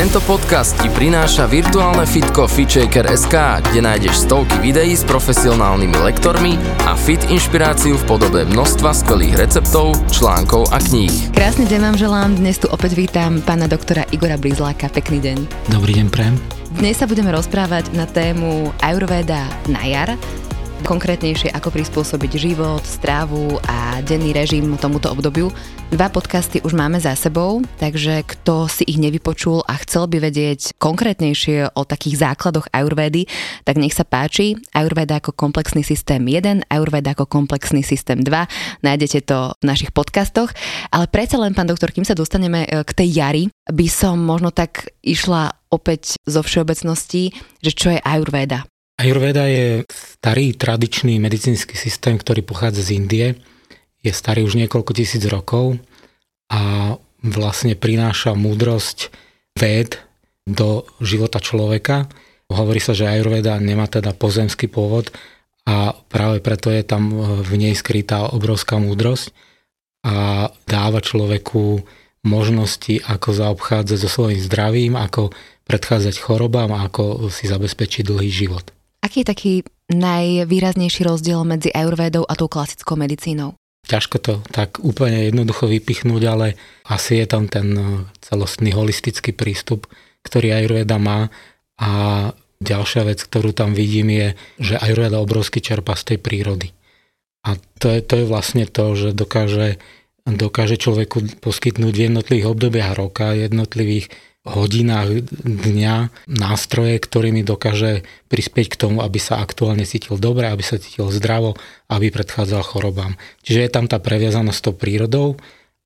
Tento podcast ti prináša virtuálne fitko FitShaker.sk, kde nájdeš stovky videí s profesionálnymi lektormi a fit inšpiráciu v podobe množstva skvelých receptov, článkov a kníh. Krásny deň vám želám, dnes tu opäť vítam pána doktora Igora Brizláka, pekný deň. Dobrý deň, Prem. Dnes sa budeme rozprávať na tému Ayurveda na jar konkrétnejšie ako prispôsobiť život, strávu a denný režim tomuto obdobiu. Dva podcasty už máme za sebou, takže kto si ich nevypočul a chcel by vedieť konkrétnejšie o takých základoch Ayurvedy, tak nech sa páči. Ayurveda ako komplexný systém 1, Ayurveda ako komplexný systém 2. Nájdete to v našich podcastoch. Ale predsa len, pán doktor, kým sa dostaneme e, k tej jari, by som možno tak išla opäť zo všeobecnosti, že čo je Ayurveda. Ayurveda je starý tradičný medicínsky systém, ktorý pochádza z Indie. Je starý už niekoľko tisíc rokov a vlastne prináša múdrosť ved do života človeka. Hovorí sa, že Ayurveda nemá teda pozemský pôvod a práve preto je tam v nej skrytá obrovská múdrosť a dáva človeku možnosti, ako zaobchádzať so svojím zdravím, ako predchádzať chorobám a ako si zabezpečiť dlhý život. Aký je taký najvýraznejší rozdiel medzi ayurvédou a tou klasickou medicínou? Ťažko to tak úplne jednoducho vypichnúť, ale asi je tam ten eh, celostný holistický prístup, ktorý Ayurveda má a ďalšia vec, ktorú tam vidím je, že Ayurveda obrovsky čerpa z tej prírody. A to je, to je vlastne to, že dokáže, dokáže človeku poskytnúť v jednotlivých obdobiach roka, jednotlivých hodinách dňa nástroje, ktorými dokáže prispieť k tomu, aby sa aktuálne cítil dobre, aby sa cítil zdravo, aby predchádzal chorobám. Čiže je tam tá previazanosť s tou prírodou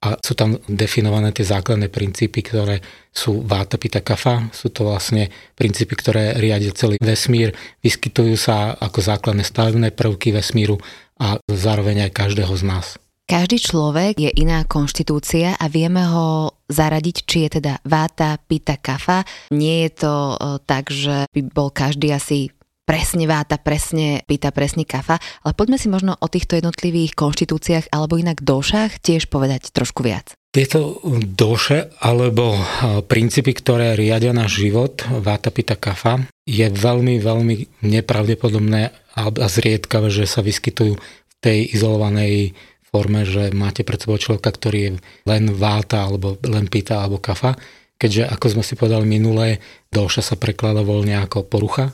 a sú tam definované tie základné princípy, ktoré sú Vata Pita Kapha. Sú to vlastne princípy, ktoré riadia celý vesmír, vyskytujú sa ako základné stavebné prvky vesmíru a zároveň aj každého z nás. Každý človek je iná konštitúcia a vieme ho zaradiť, či je teda váta, pita, kafa. Nie je to e, tak, že by bol každý asi presne váta, presne pita, presne kafa, ale poďme si možno o týchto jednotlivých konštitúciách alebo inak došách tiež povedať trošku viac. Tieto doše alebo e, princípy, ktoré riadia náš život, váta, pita, kafa, je veľmi, veľmi nepravdepodobné a zriedkavé, že sa vyskytujú v tej izolovanej forme, že máte pred sebou človeka, ktorý je len váta, alebo len pýta, alebo kafa. Keďže, ako sme si povedali minulé, doša sa prekladá voľne ako porucha.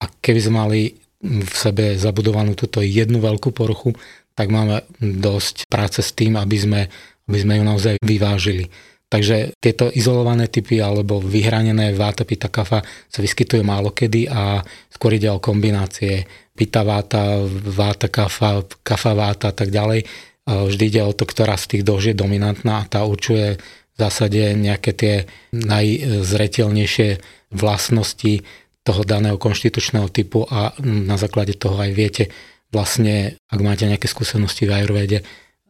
A keby sme mali v sebe zabudovanú túto jednu veľkú poruchu, tak máme dosť práce s tým, aby sme, aby sme ju naozaj vyvážili. Takže tieto izolované typy alebo vyhranené váta, pita, kafa sa vyskytujú málo kedy a skôr ide o kombinácie pita váta, váta, kafa, kafa váta a tak ďalej Vždy ide o to, ktorá z tých dĺž je dominantná a tá určuje v zásade nejaké tie najzretelnejšie vlastnosti toho daného konštitučného typu a na základe toho aj viete vlastne, ak máte nejaké skúsenosti v Ayurvede,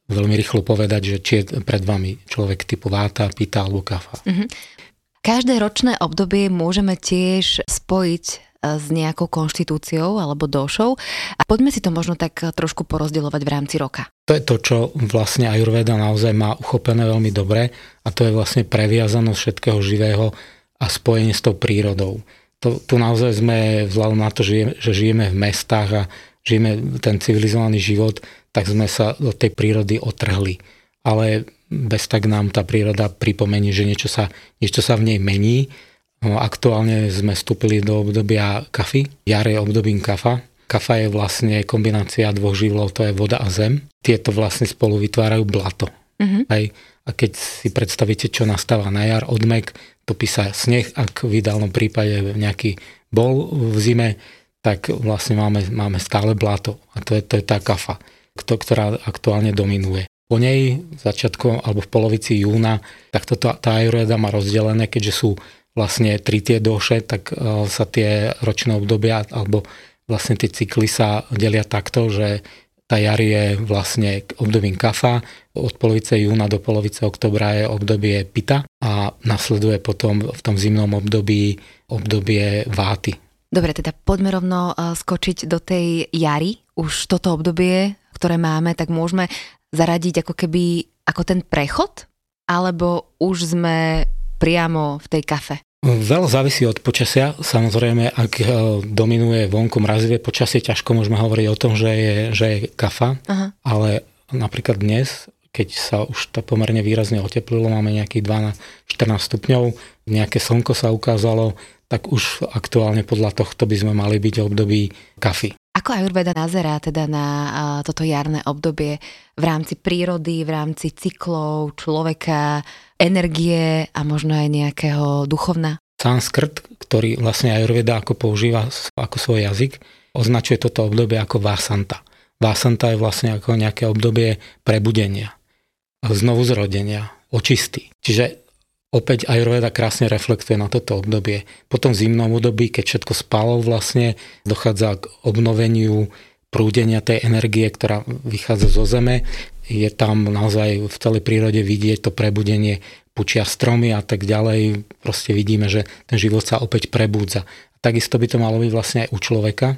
veľmi rýchlo povedať, že či je pred vami človek typu váta, pita alebo kafa. Mm-hmm. Každé ročné obdobie môžeme tiež spojiť s nejakou konštitúciou alebo došou. A poďme si to možno tak trošku porozdeľovať v rámci roka. To je to, čo vlastne Ayurveda naozaj má uchopené veľmi dobre a to je vlastne previazanosť všetkého živého a spojenie s tou prírodou. To, tu naozaj sme, vzhľadom na to, že, že žijeme v mestách a žijeme ten civilizovaný život, tak sme sa do tej prírody otrhli. Ale bez tak nám tá príroda pripomenie, že niečo sa, niečo sa v nej mení aktuálne sme vstúpili do obdobia kafy. Jar je obdobím kafa. Kafa je vlastne kombinácia dvoch živlov, to je voda a zem. Tieto vlastne spolu vytvárajú blato. Uh-huh. Hej. A keď si predstavíte, čo nastáva na jar, odmek, topí sa sneh, ak v ideálnom prípade nejaký bol v zime, tak vlastne máme, máme stále blato. A to je, to je tá kafa, ktorá aktuálne dominuje. Po nej začiatkom alebo v polovici júna, tak toto, tá ajurveda má rozdelené, keďže sú vlastne tri tie doše, tak e, sa tie ročné obdobia alebo vlastne tie cykly sa delia takto, že tá jar je vlastne obdobím kafa, od polovice júna do polovice oktobra je obdobie pita a nasleduje potom v tom zimnom období obdobie váty. Dobre, teda poďme rovno e, skočiť do tej jary. Už toto obdobie, ktoré máme, tak môžeme zaradiť ako keby ako ten prechod? Alebo už sme priamo v tej kafe? Veľa závisí od počasia. Samozrejme, ak e, dominuje vonku mrazivé počasie, ťažko môžeme hovoriť o tom, že je, že je kafa, Aha. ale napríklad dnes, keď sa už to pomerne výrazne oteplilo, máme nejakých 12-14 stupňov, nejaké slnko sa ukázalo, tak už aktuálne podľa tohto by sme mali byť v období kafy. Ako Ayurveda nazerá teda na toto jarné obdobie v rámci prírody, v rámci cyklov, človeka, energie a možno aj nejakého duchovna? Sanskrt, ktorý vlastne Ayurveda ako používa ako svoj jazyk, označuje toto obdobie ako Vasanta. Vasanta je vlastne ako nejaké obdobie prebudenia, znovu zrodenia, očisty. Čiže opäť Ayurveda krásne reflektuje na toto obdobie. Potom v zimnom období, keď všetko spalo vlastne, dochádza k obnoveniu prúdenia tej energie, ktorá vychádza zo zeme. Je tam naozaj v celej prírode vidieť to prebudenie, pučia stromy a tak ďalej. Proste vidíme, že ten život sa opäť prebúdza. Takisto by to malo byť vlastne aj u človeka,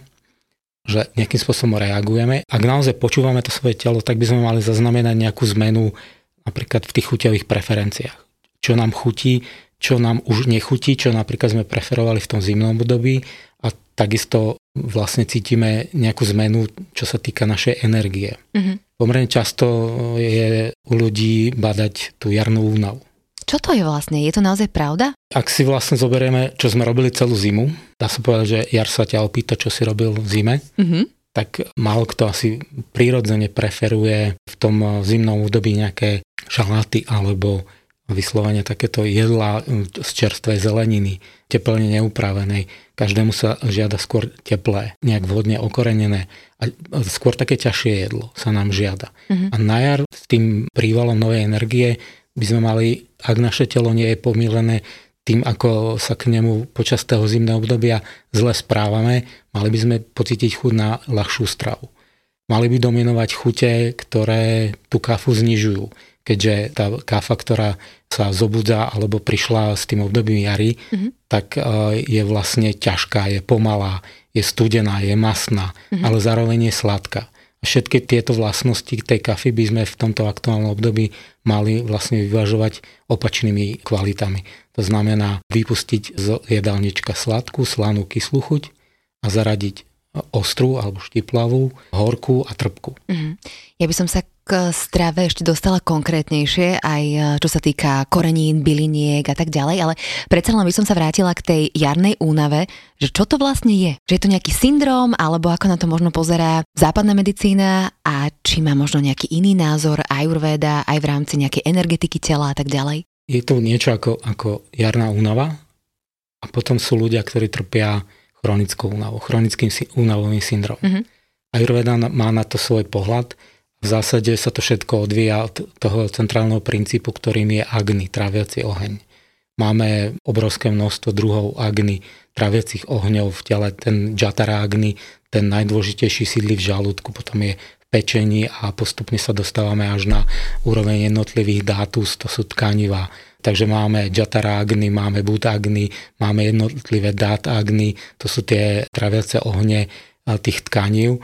že nejakým spôsobom reagujeme. Ak naozaj počúvame to svoje telo, tak by sme mali zaznamenať nejakú zmenu napríklad v tých chuťových preferenciách čo nám chutí, čo nám už nechutí, čo napríklad sme preferovali v tom zimnom období takisto vlastne cítime nejakú zmenu, čo sa týka našej energie. Mm-hmm. Pomerne často je u ľudí badať tú jarnú únavu. Čo to je vlastne? Je to naozaj pravda? Ak si vlastne zoberieme, čo sme robili celú zimu, dá sa povedať, že jar sa ťa opýta, čo si robil v zime, mm-hmm. tak málo kto asi prírodzene preferuje v tom zimnom období nejaké šaláty alebo vyslovene takéto jedlá z čerstvej zeleniny, teplne neupravenej. Každému sa žiada skôr teplé, nejak vhodne okorenené a skôr také ťažšie jedlo sa nám žiada. Mm-hmm. A na jar s tým prívalom novej energie by sme mali, ak naše telo nie je pomílené tým, ako sa k nemu počas toho zimného obdobia zle správame, mali by sme pocítiť chuť na ľahšiu stravu. Mali by dominovať chute, ktoré tú kafu znižujú keďže tá káfa, ktorá sa zobudza alebo prišla s tým obdobím jary, mm-hmm. tak e, je vlastne ťažká, je pomalá, je studená, je masná, mm-hmm. ale zároveň je sladká. Všetky tieto vlastnosti tej kafy by sme v tomto aktuálnom období mali vlastne vyvažovať opačnými kvalitami. To znamená vypustiť z jedálnička sladkú, slanú, kyslú chuť a zaradiť ostrú alebo štiplavú, horkú a trpkú. Mm-hmm. Ja by som sa k strave ešte dostala konkrétnejšie, aj e, čo sa týka korenín, byliniek a tak ďalej, ale predsa len by som sa vrátila k tej jarnej únave, že čo to vlastne je? Že je to nejaký syndrom, alebo ako na to možno pozerá západná medicína a či má možno nejaký iný názor ajurvéda aj v rámci nejakej energetiky tela a tak ďalej? Je to niečo ako, ako jarná únava a potom sú ľudia, ktorí trpia chronickou únavou, chronickým únavovým syndromom. Mm-hmm. Ayurveda má na to svoj pohľad, v zásade sa to všetko odvíja od toho centrálneho princípu, ktorým je agni, tráviaci oheň. Máme obrovské množstvo druhov agni, tráviacich ohňov v tele. Ten jatara agni, ten najdôležitejší sídli v žalúdku, potom je v pečení a postupne sa dostávame až na úroveň jednotlivých dátus, to sú tkanivá. Takže máme jatara agni, máme buta agni, máme jednotlivé dát agni, to sú tie traviace ohne tých tkanív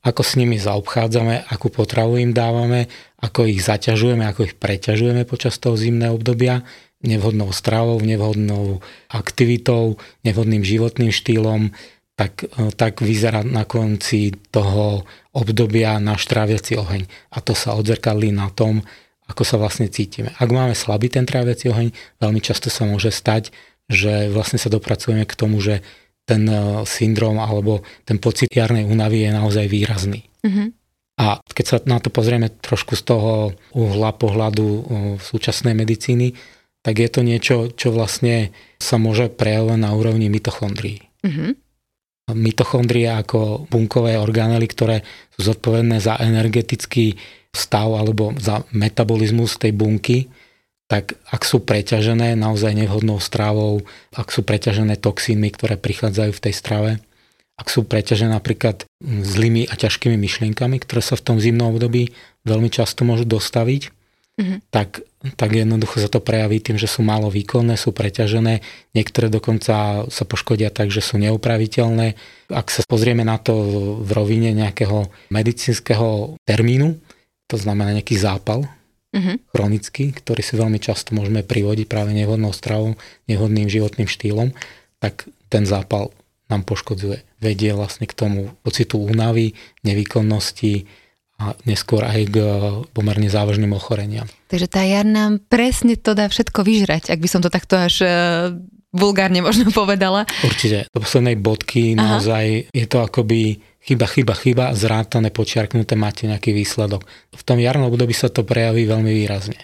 ako s nimi zaobchádzame, akú potravu im dávame, ako ich zaťažujeme, ako ich preťažujeme počas toho zimného obdobia, nevhodnou stravou, nevhodnou aktivitou, nevhodným životným štýlom, tak, e, tak vyzerá na konci toho obdobia náš tráviaci oheň. A to sa odzrkadlí na tom, ako sa vlastne cítime. Ak máme slabý ten tráviaci oheň, veľmi často sa môže stať, že vlastne sa dopracujeme k tomu, že ten e, syndrom alebo ten pocit jarnej únavy je naozaj výrazný. Mm-hmm. A keď sa na to pozrieme trošku z toho uhla pohľadu e, súčasnej medicíny, tak je to niečo, čo vlastne sa môže prejavovať na úrovni mitochondrií. Mm-hmm. Mitochondrie ako bunkové organely, ktoré sú zodpovedné za energetický stav alebo za metabolizmus tej bunky, tak ak sú preťažené naozaj nevhodnou stravou, ak sú preťažené toxínmi, ktoré prichádzajú v tej strave, ak sú preťažené napríklad zlými a ťažkými myšlienkami, ktoré sa v tom zimnom období veľmi často môžu dostaviť, mm-hmm. tak, tak jednoducho sa to prejaví tým, že sú málo výkonné, sú preťažené, niektoré dokonca sa poškodia tak, že sú neupraviteľné. Ak sa pozrieme na to v rovine nejakého medicínskeho termínu, to znamená nejaký zápal, mm-hmm. chronický, ktorý si veľmi často môžeme privodiť práve nevhodnou stravou, nevhodným životným štýlom, tak ten zápal nám poškodzuje. Vedie vlastne k tomu pocitu únavy, nevýkonnosti a neskôr aj k pomerne závažným ochoreniam. Takže tá jar nám presne to dá všetko vyžrať, ak by som to takto až uh, vulgárne možno povedala. Určite. Do poslednej bodky Aha. naozaj je to akoby chyba, chyba, chyba, zrátané, počiarknuté, máte nejaký výsledok. V tom jarnom období sa to prejaví veľmi výrazne.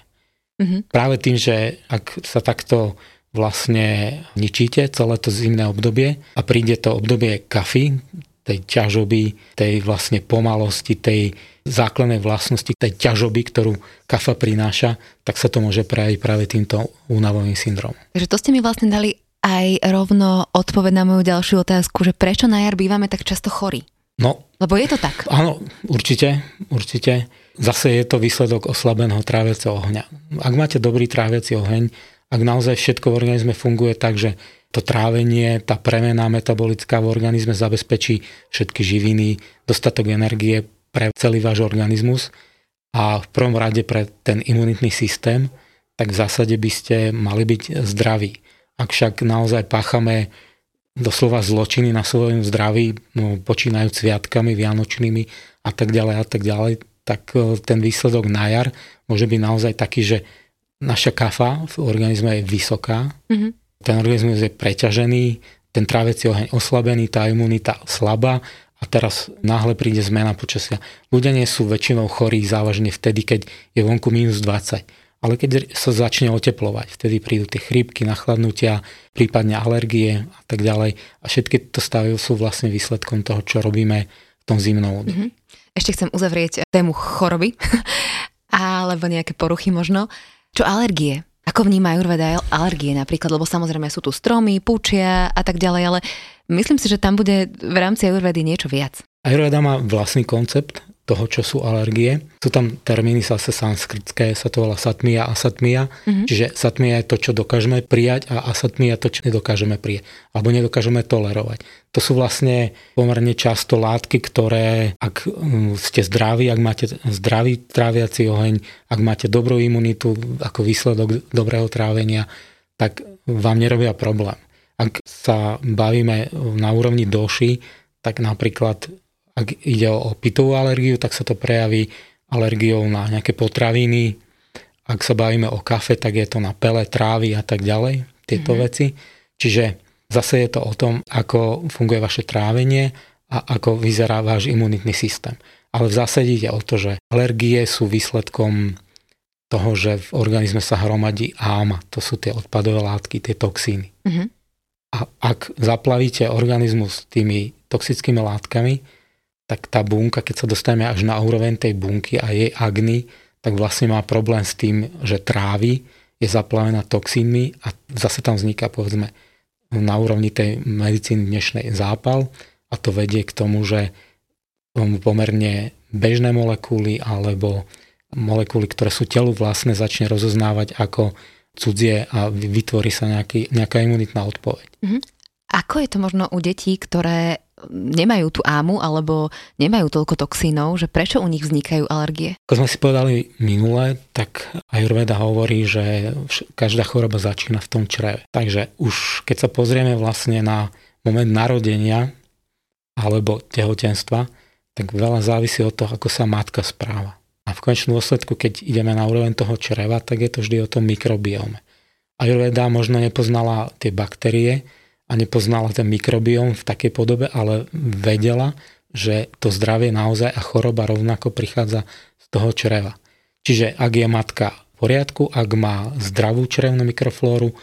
Mm-hmm. Práve tým, že ak sa takto vlastne ničíte celé to zimné obdobie a príde to obdobie kafy, tej ťažoby, tej vlastne pomalosti, tej základnej vlastnosti, tej ťažoby, ktorú kafa prináša, tak sa to môže prejaviť práve týmto únavovým syndromom. Takže to ste mi vlastne dali aj rovno odpoveď na moju ďalšiu otázku, že prečo na jar bývame tak často chorí? No. Lebo je to tak. Áno, určite, určite. Zase je to výsledok oslabeného tráviaceho ohňa. Ak máte dobrý tráviaci oheň, ak naozaj všetko v organizme funguje tak, že to trávenie, tá premena metabolická v organizme zabezpečí všetky živiny, dostatok energie pre celý váš organizmus a v prvom rade pre ten imunitný systém, tak v zásade by ste mali byť zdraví. Ak však naozaj páchame doslova zločiny na svojom zdraví, no, počínajú sviatkami vianočnými a tak ďalej a tak ďalej, tak e, ten výsledok na jar môže byť naozaj taký, že naša kafa v organizme je vysoká, mm-hmm. ten organizmus je preťažený, ten tráveci oheň oslabený, tá imunita slabá a teraz náhle príde zmena počasia. Ľudia nie sú väčšinou chorí závažne vtedy, keď je vonku minus 20. Ale keď sa začne oteplovať, vtedy prídu tie chrípky, nachladnutia, prípadne alergie a tak ďalej. A všetky to stavy sú vlastne výsledkom toho, čo robíme v tom zimnom období. Mm-hmm. Ešte chcem uzavrieť tému choroby, alebo nejaké poruchy možno. Čo alergie? Ako vníma Ayurveda alergie napríklad, lebo samozrejme sú tu stromy, pučia a tak ďalej, ale myslím si, že tam bude v rámci Ayurvedy niečo viac. Ayurveda má vlastný koncept toho, čo sú alergie. Sú tam termíny zase sanskritské, sa to volá satmia a satmia. Mm-hmm. Čiže satmia je to, čo dokážeme prijať a asatmia to, čo nedokážeme prijať. Alebo nedokážeme tolerovať. To sú vlastne pomerne často látky, ktoré, ak mm, ste zdraví, ak máte zdravý tráviaci oheň, ak máte dobrú imunitu ako výsledok dobrého trávenia, tak vám nerobia problém. Ak sa bavíme na úrovni doši, tak napríklad ak ide o pitovú alergiu, tak sa to prejaví alergiou na nejaké potraviny. Ak sa bavíme o kafe, tak je to na pele, trávy a tak ďalej, tieto mm-hmm. veci. Čiže zase je to o tom, ako funguje vaše trávenie a ako vyzerá váš imunitný systém. Ale v zásade ide o to, že alergie sú výsledkom toho, že v organizme sa hromadí áma, to sú tie odpadové látky, tie toxíny. Mm-hmm. A ak zaplavíte organizmus tými toxickými látkami, tak tá bunka, keď sa dostaneme až na úroveň tej bunky a jej agny, tak vlastne má problém s tým, že trávy je zaplavená toxínmi a zase tam vzniká povedzme na úrovni tej medicíny dnešnej zápal a to vedie k tomu, že pomerne bežné molekuly alebo molekuly, ktoré sú telu vlastné, začne rozoznávať ako cudzie a vytvorí sa nejaký, nejaká imunitná odpoveď. Mm-hmm. Ako je to možno u detí, ktoré nemajú tú ámu alebo nemajú toľko toxínov, že prečo u nich vznikajú alergie? Ako sme si povedali minule, tak Ayurveda hovorí, že každá choroba začína v tom čreve. Takže už keď sa pozrieme vlastne na moment narodenia alebo tehotenstva, tak veľa závisí od toho, ako sa matka správa. A v konečnom dôsledku, keď ideme na úroveň toho čreva, tak je to vždy o tom mikrobiome. Ayurveda možno nepoznala tie baktérie, a nepoznala ten mikrobióm v takej podobe, ale vedela, že to zdravie naozaj a choroba rovnako prichádza z toho čreva. Čiže ak je matka v poriadku, ak má zdravú črevnú mikroflóru,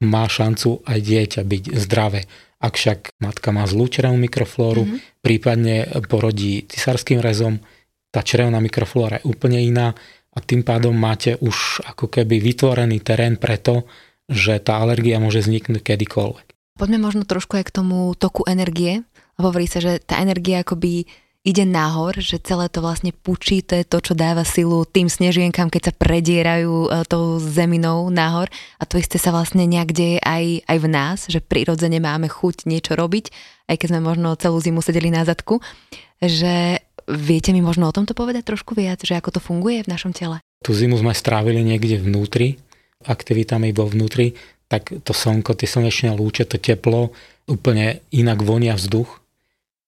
má šancu aj dieťa byť zdravé. Ak však matka má zlú črevnú mikroflóru, mm-hmm. prípadne porodí cisárským rezom, tá črevná mikroflóra je úplne iná a tým pádom máte už ako keby vytvorený terén preto, že tá alergia môže vzniknúť kedykoľvek. Poďme možno trošku aj k tomu toku energie, hovorí sa, že tá energia akoby ide nahor, že celé to vlastne pučí, to je to, čo dáva silu tým snežienkam, keď sa predierajú e, tou zeminou nahor. A to isté sa vlastne nejak deje aj, aj v nás, že prirodzene máme chuť niečo robiť, aj keď sme možno celú zimu sedeli na zadku, že viete mi možno o tomto povedať trošku viac, že ako to funguje v našom tele? Tú zimu sme strávili niekde vnútri, aktivitami vo vnútri, tak to slnko, tie slnečné lúče, to teplo, úplne inak vonia vzduch.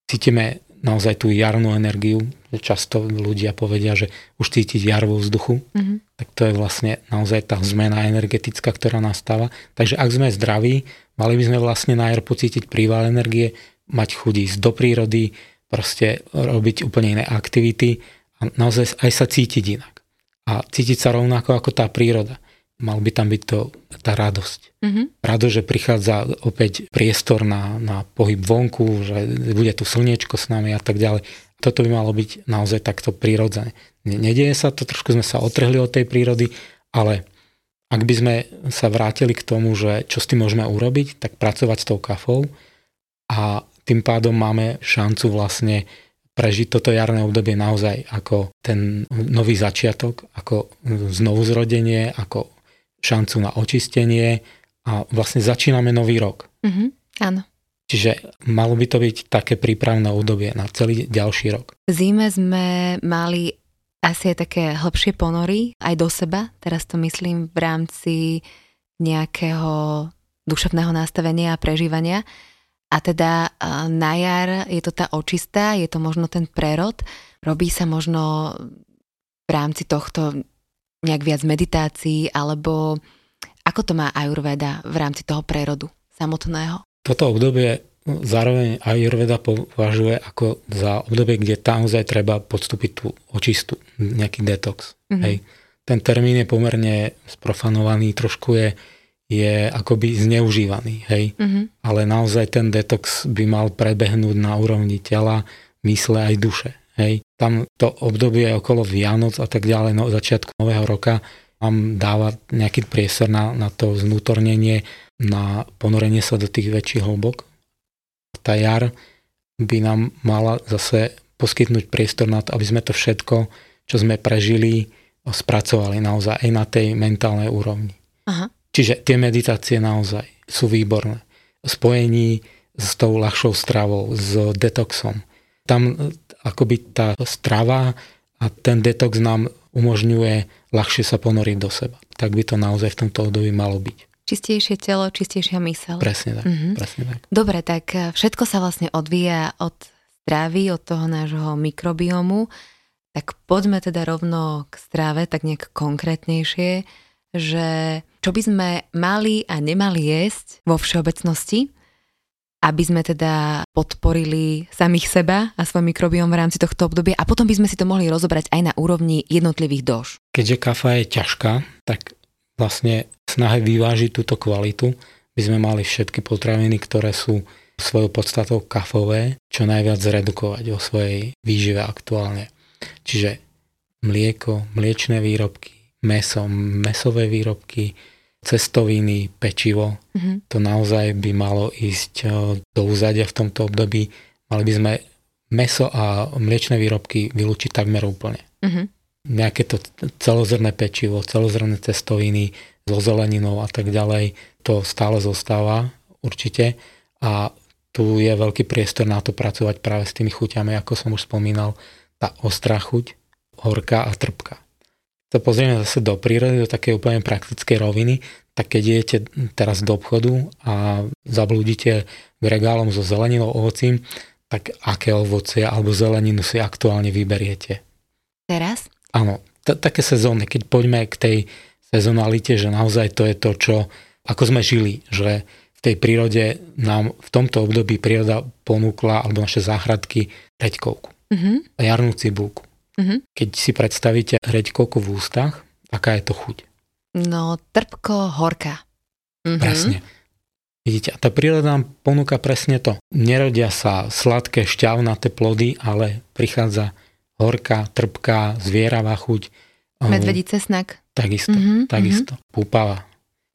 Cítime naozaj tú jarnú energiu. Často ľudia povedia, že už cítiť jar vo vzduchu, mm-hmm. tak to je vlastne naozaj tá zmena energetická, ktorá nastáva. Takže ak sme zdraví, mali by sme vlastne na jar pocítiť príval energie, mať chuť ísť do prírody, proste robiť úplne iné aktivity a naozaj aj sa cítiť inak. A cítiť sa rovnako ako tá príroda mal by tam byť to, tá radosť. Mm-hmm. Radosť, že prichádza opäť priestor na, na pohyb vonku, že bude tu slniečko s nami a tak ďalej. Toto by malo byť naozaj takto prirodzené. Nedieje sa to, trošku sme sa otrhli od tej prírody, ale ak by sme sa vrátili k tomu, že čo s tým môžeme urobiť, tak pracovať s tou kafou a tým pádom máme šancu vlastne prežiť toto jarné obdobie naozaj ako ten nový začiatok, ako znovu zrodenie, ako šancu na očistenie a vlastne začíname nový rok. Mm-hmm, áno. Čiže malo by to byť také prípravné obdobie na celý ďalší rok. V zime sme mali asi aj také hlbšie ponory aj do seba. Teraz to myslím v rámci nejakého duševného nastavenia a prežívania. A teda na jar je to tá očistá, je to možno ten prerod. Robí sa možno v rámci tohto nejak viac meditácií, alebo ako to má Ayurveda v rámci toho prerodu samotného? Toto obdobie zároveň Ayurveda považuje ako za obdobie, kde naozaj treba podstúpiť tú očistu, nejaký detox. Mm-hmm. Hej. Ten termín je pomerne sprofanovaný, trošku je, je akoby zneužívaný, hej. Mm-hmm. Ale naozaj ten detox by mal prebehnúť na úrovni tela, mysle aj duše. Hej. Tam to obdobie okolo Vianoc a tak ďalej, no začiatku nového roka nám dáva nejaký priestor na, na to znútornenie, na ponorenie sa do tých väčších hlbok. Tá jar by nám mala zase poskytnúť priestor na to, aby sme to všetko, čo sme prežili, spracovali naozaj aj na tej mentálnej úrovni. Aha. Čiže tie meditácie naozaj sú výborné. Spojení s tou ľahšou stravou, s detoxom. Tam akoby tá strava a ten detox nám umožňuje ľahšie sa ponoriť do seba. Tak by to naozaj v tomto období malo byť. Čistejšie telo, čistejšia mysel. Presne tak, mm-hmm. presne tak. Dobre, tak eh, všetko sa vlastne odvíja od stravy, od toho nášho mikrobiomu. Tak poďme teda rovno k strave, tak nejak konkrétnejšie, že čo by sme mali a nemali jesť vo všeobecnosti, aby sme teda podporili samých seba a svoj mikrobióm v rámci tohto obdobia a potom by sme si to mohli rozobrať aj na úrovni jednotlivých dož. Keďže kafa je ťažká, tak vlastne snahe vyvážiť túto kvalitu by sme mali všetky potraviny, ktoré sú svojou podstatou kafové, čo najviac zredukovať o svojej výžive aktuálne. Čiže mlieko, mliečné výrobky, meso, mesové výrobky, cestoviny, pečivo. Mm-hmm. To naozaj by malo ísť eh, do úzadia v tomto období. Mali by sme meso a mliečne výrobky vylúčiť takmer úplne. Mm-hmm. Nejaké to celozrné pečivo, celozrné cestoviny so zeleninou a tak ďalej, to stále zostáva určite. A tu je veľký priestor na to pracovať práve s tými chuťami, ako som už spomínal, tá ostrá chuť, horká a trpká sa pozrieme zase do prírody, do také úplne praktickej roviny, tak keď idete teraz do obchodu a zablúdite k regálom so zeleninou, ovocím, tak aké ovocie alebo zeleninu si aktuálne vyberiete? Teraz? Áno, t- také sezónne, keď poďme k tej sezonalite, že naozaj to je to, čo, ako sme žili, že v tej prírode nám v tomto období príroda ponúkla, alebo naše záhradky, reďkovku mm-hmm. jarnú cibulku. Mm-hmm. Keď si predstavíte hreďkovku v ústach, aká je to chuť? No, trpko, horká. Mm-hmm. Presne. Vidíte, a tá príroda nám ponúka presne to. Nerodia sa sladké, šťavnaté plody, ale prichádza horká, trpká, zvieravá chuť. Medvedí cesnak. Takisto, mm-hmm, takisto. Mm-hmm. Púpava.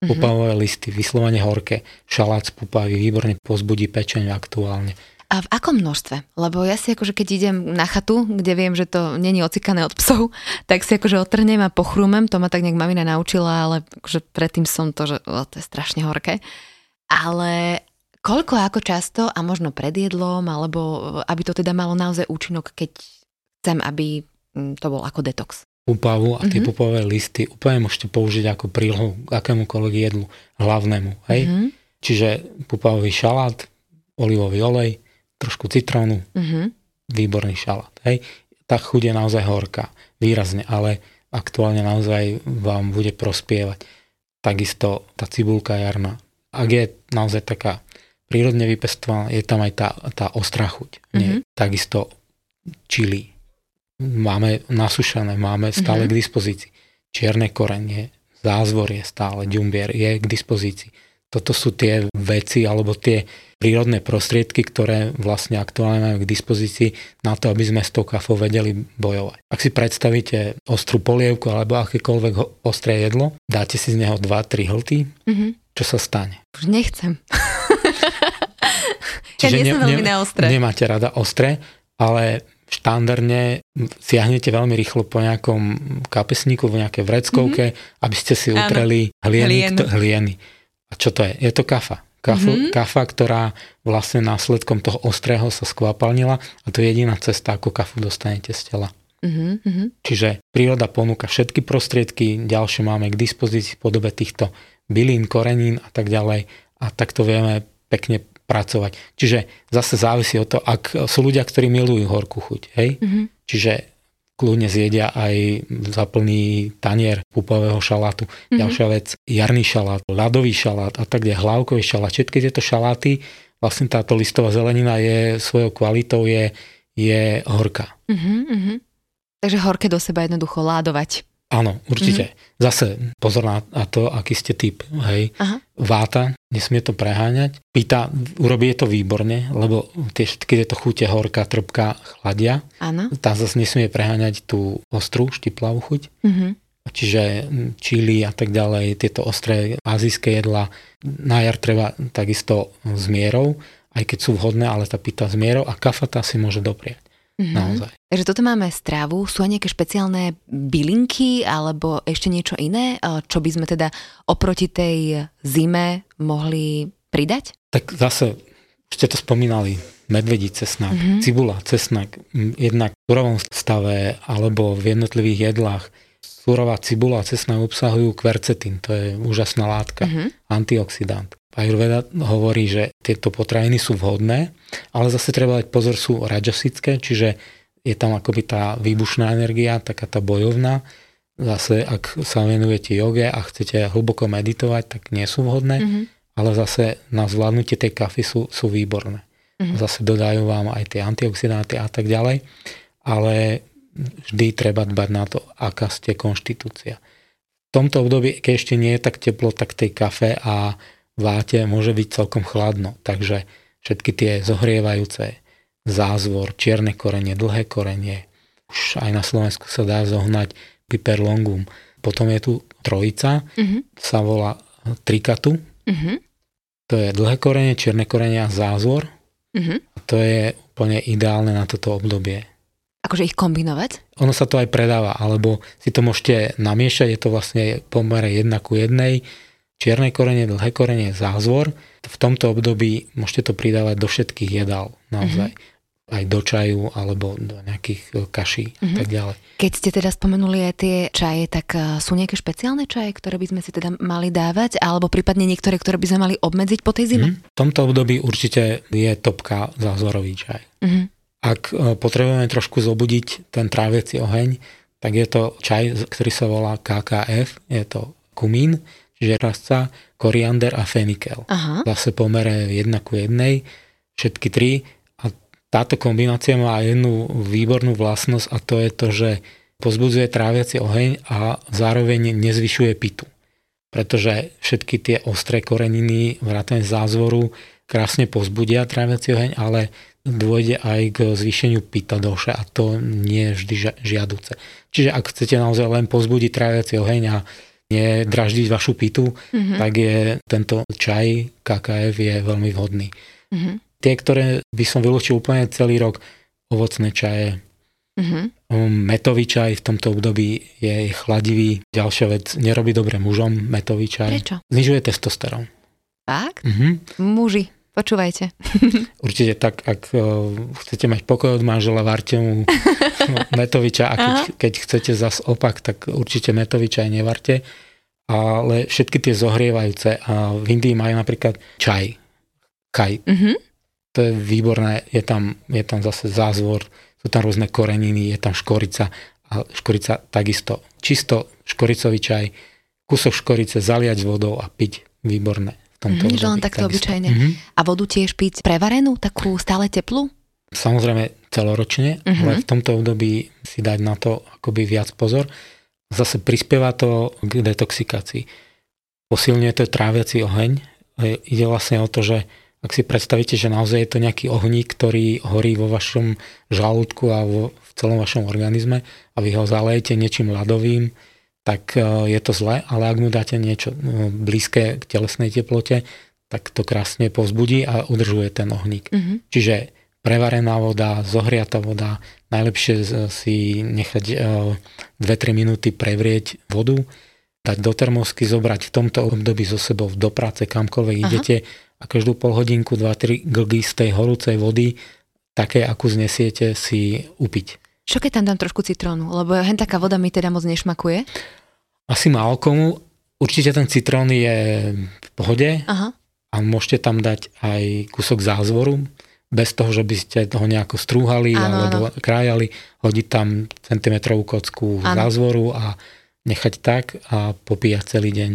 Mhm. Púpavové listy, vyslovene horké. Šalát z púpavy výborne pozbudí pečeň aktuálne. A v akom množstve? Lebo ja si akože keď idem na chatu, kde viem, že to není ocikané od psov, tak si akože otrnem a pochrúmem, to ma tak nejak mamina naučila, ale akože predtým som to, že o, to je strašne horké. Ale koľko, ako často a možno pred jedlom, alebo aby to teda malo naozaj účinok, keď chcem, aby mm, to bol ako detox? Pupavu a tie mm-hmm. pupové listy úplne môžete použiť ako prílohu k akémukoľvek jedlu hlavnému. Hej? Mm-hmm. Čiže pupavový šalát, olivový olej, trošku citrónu, mm-hmm. výborný šalát. Hej. Tá chuť je naozaj horká, výrazne, ale aktuálne naozaj vám bude prospievať. Takisto tá cibulka jarná. Ak je naozaj taká prírodne vypestovaná, je tam aj tá, tá ostrá chuť. Mm-hmm. Takisto čili. Máme nasušané, máme stále mm-hmm. k dispozícii. Čierne korenie, zázvor je stále, ďumbier je k dispozícii. Toto sú tie veci alebo tie prírodné prostriedky, ktoré vlastne aktuálne majú k dispozícii na to, aby sme s tou kafou vedeli bojovať. Ak si predstavíte ostrú polievku alebo akékoľvek ostré jedlo, dáte si z neho 2-3 hlty, mm-hmm. čo sa stane? Už nechcem. Čiže ja nie som veľmi ne, ostré. Nemáte rada ostré, ale štandardne siahnete veľmi rýchlo po nejakom kapesníku, v nejakej vreckovke, mm-hmm. aby ste si utreli hlieny, hlieny. A čo to je? Je to kafa. Kafu, mm-hmm. Kafa, ktorá vlastne následkom toho ostrého sa skvapalnila a to je jediná cesta, ako kafu dostanete z tela. Mm-hmm. Čiže príroda ponúka všetky prostriedky, ďalšie máme k dispozícii v podobe týchto bylín, korenín a tak ďalej a takto vieme pekne pracovať. Čiže zase závisí od toho, ak sú ľudia, ktorí milujú horkú chuť, hej? Mm-hmm. Čiže kľudne zjedia aj zaplný tanier pupového šalátu. Mm-hmm. Ďalšia vec, jarný šalát, ľadový šalát a tak ďalej, hlavkový šalát. Všetky tieto šaláty, vlastne táto listová zelenina je svojou kvalitou je, je horká. Mm-hmm. Takže horké do seba jednoducho ládovať. Áno, určite. Mm-hmm. Zase pozor na, to, aký ste typ. Hej. Aha. Váta, nesmie to preháňať. Pýta, urobí to výborne, lebo tie všetky tieto chute horká, trpká chladia. Áno. Tá zase nesmie preháňať tú ostrú, štiplavú chuť. Mm-hmm. Čiže čili a tak ďalej, tieto ostré azijské jedla na jar treba takisto s mierou, aj keď sú vhodné, ale tá pýta s mierou a kafata si môže doprieť. Mm-hmm. Naozaj. Takže toto máme stravu. Sú aj nejaké špeciálne bylinky alebo ešte niečo iné, čo by sme teda oproti tej zime mohli pridať? Tak zase ste to spomínali, medvedí cesnak, mm-hmm. cibula, cesnak, jednak v surovom stave alebo v jednotlivých jedlách. Surová cibula a cesnak obsahujú kvercetín, to je úžasná látka, mm-hmm. antioxidant. Ayurveda hovorí, že tieto potraviny sú vhodné, ale zase treba dať pozor, sú rajasické, čiže je tam akoby tá výbušná energia, taká tá bojovná. Zase, ak sa venujete joge a chcete hlboko meditovať, tak nie sú vhodné, mm-hmm. ale zase na zvládnutie tej kafy sú, sú výborné. Mm-hmm. Zase dodajú vám aj tie antioxidáty a tak ďalej, ale vždy treba dbať na to, aká ste konštitúcia. V tomto období, keď ešte nie je tak teplo, tak tej kafe a váte môže byť celkom chladno, takže všetky tie zohrievajúce zázvor, čierne korenie, dlhé korenie, už aj na Slovensku sa dá zohnať piper longum. Potom je tu trojica, uh-huh. sa volá trikatu. Uh-huh. To je dlhé korenie, čierne korenie a zázvor. Uh-huh. A to je úplne ideálne na toto obdobie. Akože ich kombinovať? Ono sa to aj predáva, alebo si to môžete namiešať, je to vlastne pomere jedna ku jednej čierne korenie, dlhé korenie, zázvor. V tomto období môžete to pridávať do všetkých jedál, naozaj. Mm-hmm aj do čaju alebo do nejakých e, kaší mm-hmm. tak ďalej. Keď ste teda spomenuli aj tie čaje, tak e, sú nejaké špeciálne čaje, ktoré by sme si teda mali dávať alebo prípadne niektoré, ktoré by sme mali obmedziť po tej zime? Mm-hmm. V tomto období určite je topka zázvorový čaj. Mm-hmm. Ak e, potrebujeme trošku zobudiť ten tráviaci oheň, tak je to čaj, ktorý sa volá KKF, je to kumín, žerasca, koriander a fenikel. Aha. Zase pomere jedna ku jednej, všetky tri. A táto kombinácia má jednu výbornú vlastnosť a to je to, že pozbudzuje tráviaci oheň a zároveň nezvyšuje pitu. Pretože všetky tie ostré koreniny, vrátane zázvoru, krásne pozbudia tráviaci oheň, ale dôjde aj k zvýšeniu pita doše a to nie je vždy žiaduce. Čiže ak chcete naozaj len pozbudiť tráviaci oheň a nedraždiť vašu pitu, mm-hmm. tak je tento čaj KKF je veľmi vhodný. Mm-hmm. tie, ktoré by som vylúčil úplne celý rok, ovocné čaje, Mhm. Um, metový čaj v tomto období je chladivý. Ďalšia vec, nerobí dobre mužom metový čaj. Prečo? Znižuje testosterón. Tak? Mhm. Muži, počúvajte. Určite tak, ak uh, chcete mať pokoj od manžela, varte mu metový čaj a keď, Aha. keď chcete zas opak, tak určite metový čaj nevarte. Ale všetky tie zohrievajúce, a v Indii majú napríklad čaj, kaj, Mhm. to je výborné, je tam, je tam zase zázvor, sú tam rôzne koreniny, je tam škorica a škorica takisto. Čisto škoricový čaj, kúsok škorice zaliať vodou a piť. Výborné. Tomto že len takto obyčajne. Mhm. A vodu tiež piť prevarenú, takú stále teplú? Samozrejme celoročne, Mhm. ale v tomto období si dať na to akoby viac pozor. Zase prispieva to k detoxikácii. Posilňuje to tráviaci oheň. E, Ide vlastne o to, že ak si predstavíte, že naozaj je to nejaký ohník, ktorý horí vo vašom žalúdku a vo, v celom vašom organizme a vy ho zalejete niečím ľadovým, tak e, je to zle, ale ak mu dáte niečo e, blízke k telesnej teplote, tak to krásne povzbudí a udržuje ten ohník. Mhm. Čiže prevarená voda, zohriatá voda, najlepšie si nechať e, 2-3 minúty prevrieť vodu, dať do termosky, zobrať v tomto období so sebou do práce, kamkoľvek Aha. idete a každú pol hodinku 2-3 glgy z tej horúcej vody, také, akú znesiete, si upiť. Čo keď tam dám trošku citrónu? Lebo hen taká voda mi teda moc nešmakuje. Asi málo komu, určite ten citrón je v pohode Aha. a môžete tam dať aj kúsok zázvoru, bez toho, že by ste toho nejako strúhali Áno, alebo krájali, hodiť tam centimetrovú kocku Áno. zázvoru a nechať tak a popíjať celý deň.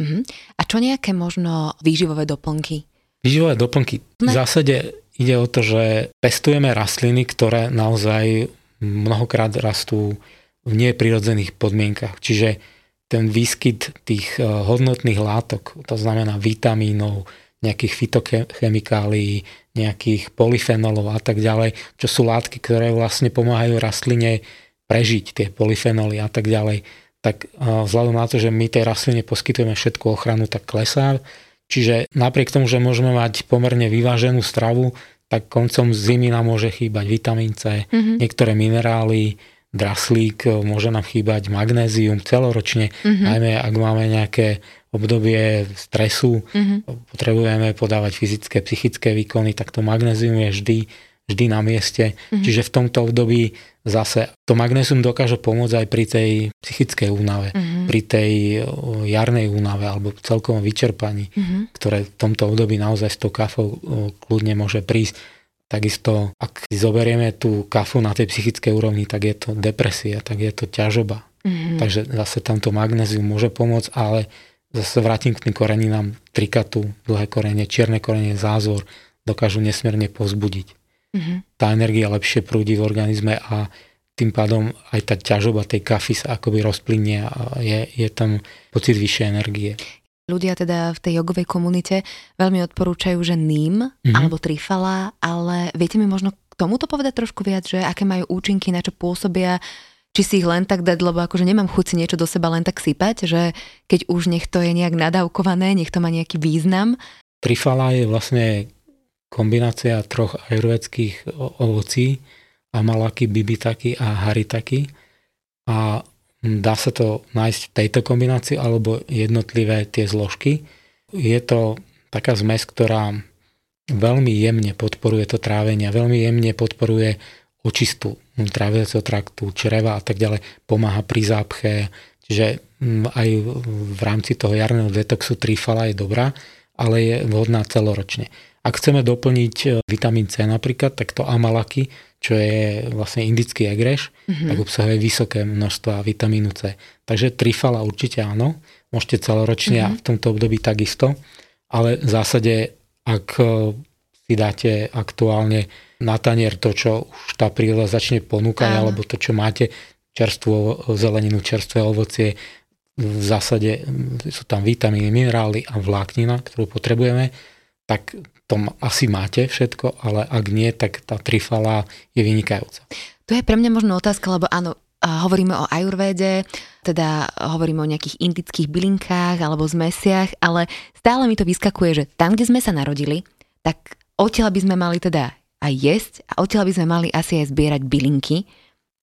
Mhm. A čo nejaké možno výživové doplnky? Výživové doplnky. V Ne. zásade ide o to, že pestujeme rastliny, ktoré naozaj mnohokrát rastú v neprirodzených podmienkach. Čiže ten výskyt tých eh, hodnotných látok, to znamená vitamínov, nejakých fitochemikálií, nejakých polyfenolov a tak ďalej, čo sú látky, ktoré vlastne pomáhajú rastline prežiť, tie polyfenoly a tak ďalej, tak eh, vzhľadom na to, že my tej rastline poskytujeme všetku ochranu, tak klesá. Čiže napriek tomu, že môžeme mať pomerne vyváženú stravu, tak koncom zimy nám môže chýbať vitamín C, Mhm. niektoré minerály, draslík, e, môže nám chýbať magnézium celoročne, Mhm. najmä ak máme nejaké obdobie stresu, Mhm. potrebujeme podávať fyzické, psychické výkony, tak to magnézium je vždy, vždy na mieste. Mhm. Čiže v tomto období zase to magnézium dokáže pomôcť aj pri tej psychickej únave, Mhm. pri tej o, jarnej únave alebo celkovom vyčerpaní Mhm. ktoré v tomto období naozaj s tou kafou o, kľudne môže prísť. Takisto, ak si zoberieme tú kafu na tej psychickej úrovni, tak je to depresia, tak je to ťažoba. Mhm. Takže zase tamto magnézium môže pomôcť, ale zase vrátim k tým koreninám, trikatu, dlhé korene, čierne korene, zázor, dokážu nesmierne povzbudiť. Mhm. Tá energia lepšie prúdi v organizme a tým pádom aj tá ťažoba tej kafy sa akoby rozplynie a je, je tam pocit vyššej energie. Ľudia teda v tej jogovej komunite veľmi odporúčajú, že ním Mhm. alebo trifala, ale viete mi možno k tomuto povedať trošku viac, že aké majú účinky, na čo pôsobia, či si ich len tak dať, lebo akože nemám chuť si niečo do seba len tak sypať, že keď už nech to je nejak nadávkované, nech to má nejaký význam. Trifala je vlastne kombinácia troch ajurvedských ovocí, amalaky, bibitaky a haritaki. A dá sa to nájsť v tejto kombinácii alebo jednotlivé tie zložky. Je to taká zmes, ktorá veľmi jemne podporuje to trávenie, veľmi jemne podporuje očistu tráviaceho traktu, čreva a tak ďalej, pomáha pri zápche, čiže mm, aj v rámci toho jarného detoxu trifala je dobrá, ale je vhodná celoročne. Ak chceme doplniť e, vitamín C napríklad, tak to amalaky, čo je vlastne indický egreš, Mhm. tak obsahuje vysoké množstva vitamínu C. Takže trifala určite áno, môžete celoročne a v tomto období takisto, ale v zásade, ak e, si dáte aktuálne na tanier to, čo už tá príroda začne ponúkať, Áno. alebo to, čo máte, čerstvú zeleninu, čerstvé ovocie, v zásade sú tam vitamíny, minerály a vláknina, ktorú potrebujeme, tak to m- asi máte všetko, ale ak nie, tak tá trifala je vynikajúca. To je pre mňa možno otázka, lebo áno, hovoríme o ajurvéde, teda hovoríme o nejakých indických bylinkách alebo zmesiach, ale stále mi to vyskakuje, že tam, kde sme sa narodili, tak odtiaľ by sme mali teda aj jesť a odtiaľ by sme mali asi aj zbierať bylinky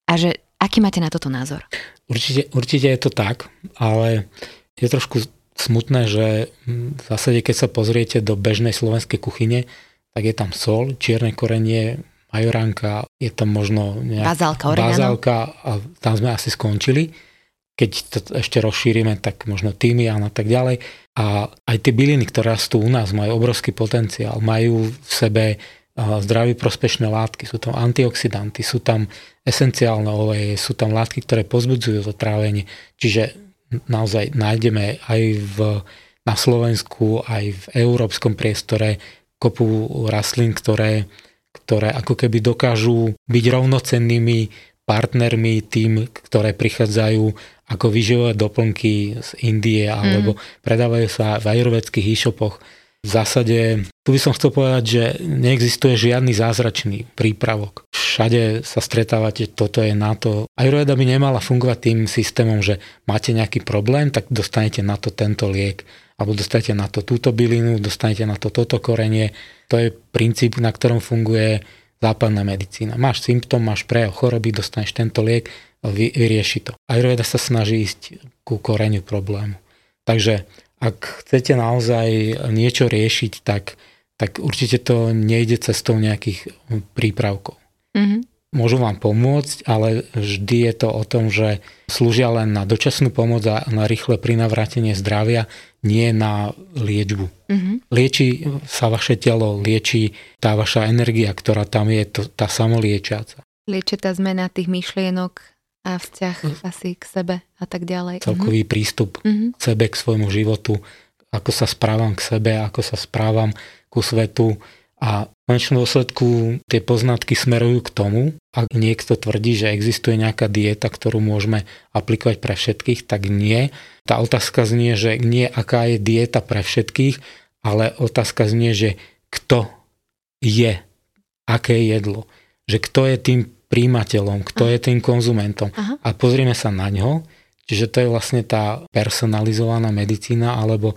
a že aký máte na toto názor? Určite, určite je to tak, ale je trošku smutné, že v zásade, keď sa pozriete do bežnej slovenskej kuchyne, tak je tam sol, čierne korenie, majoránka, je tam možno nejaká bazálka, bazálka a tam sme asi skončili. Keď to ešte rozšírime, tak možno tymián a tak ďalej. A aj tie byliny, ktoré rastú u nás, majú obrovský potenciál. Majú v sebe zdraví prospešné látky, sú tam antioxidanty, sú tam esenciálne oleje, sú tam látky, ktoré pozbudzujú to trávenie. Čiže naozaj nájdeme aj v, na Slovensku, aj v európskom priestore kopu rastlín, ktoré, ktoré ako keby dokážu byť rovnocennými partnermi tým, ktoré prichádzajú ako výživové doplnky z Indie alebo mm. predávajú sa v ajurvedských e-shopoch. V zásade, tu by som chcel povedať, že neexistuje žiadny zázračný prípravok. Všade sa stretávate, toto je na to. Ayurveda by nemala fungovať tým systémom, že máte nejaký problém, tak dostanete na to tento liek alebo dostanete na to túto bylinu, dostanete na to toto korenie. To je princíp, na ktorom funguje západná medicína. Máš symptóm, máš prejav choroby, dostaneš tento liek, vy, vyrieši to. Ayurveda sa snaží ísť ku koreniu problému. Takže ak chcete naozaj niečo riešiť, tak, tak určite to nejde cestou nejakých prípravkov. Mm-hmm môžu vám pomôcť, ale vždy je to o tom, že slúžia len na dočasnú pomoc a na rýchle prinavrátenie zdravia, nie na liečbu. Mm-hmm. Lieči sa vaše telo, lieči tá vaša energia, ktorá tam je, to, tá samoliečiaca. Lieči tá zmena tých myšlienok a vzťah mm. asi k sebe a tak ďalej. Celkový mm-hmm. prístup mm-hmm. k sebe, k svojmu životu, ako sa správam k sebe, ako sa správam ku svetu, a v konečnom dôsledku tie poznatky smerujú k tomu, ak niekto tvrdí, že existuje nejaká dieta, ktorú môžeme aplikovať pre všetkých, tak nie. Tá otázka znie, že nie aká je dieta pre všetkých, ale otázka znie, že kto je, aké jedlo, že kto je tým príjimateľom, kto Aha. je tým konzumentom. Aha. A pozrieme sa na ňo, čiže to je vlastne tá personalizovaná medicína alebo